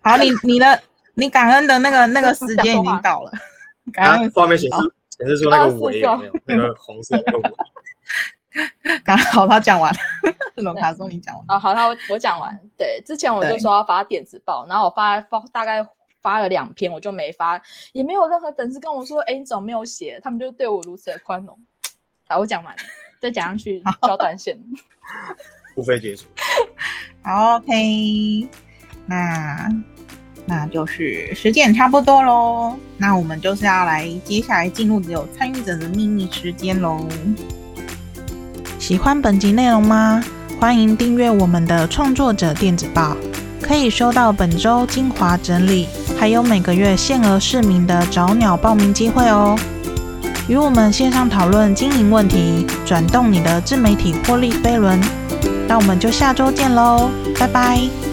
好，你你的。你感恩的那个那个时间已经到了，感恩画面显示显示出那个尾有没有？那个红色的尾。刚好他讲完，龙卡说你讲完啊，好，他我讲完。对，之前我就说要发电子报，然后我发发大概发了两篇，我就没发，也没有任何粉丝跟我说，哎，你怎么没有写？他们就对我如此的宽容。好，我讲完了，再讲上去交短线，付费结束。好，OK，那。那就是时间差不多喽，那我们就是要来接下来进入只有参与者的秘密时间喽。喜欢本集内容吗？欢迎订阅我们的创作者电子报，可以收到本周精华整理，还有每个月限额市民的找鸟报名机会哦。与我们线上讨论经营问题，转动你的自媒体获利飞轮。那我们就下周见喽，拜拜。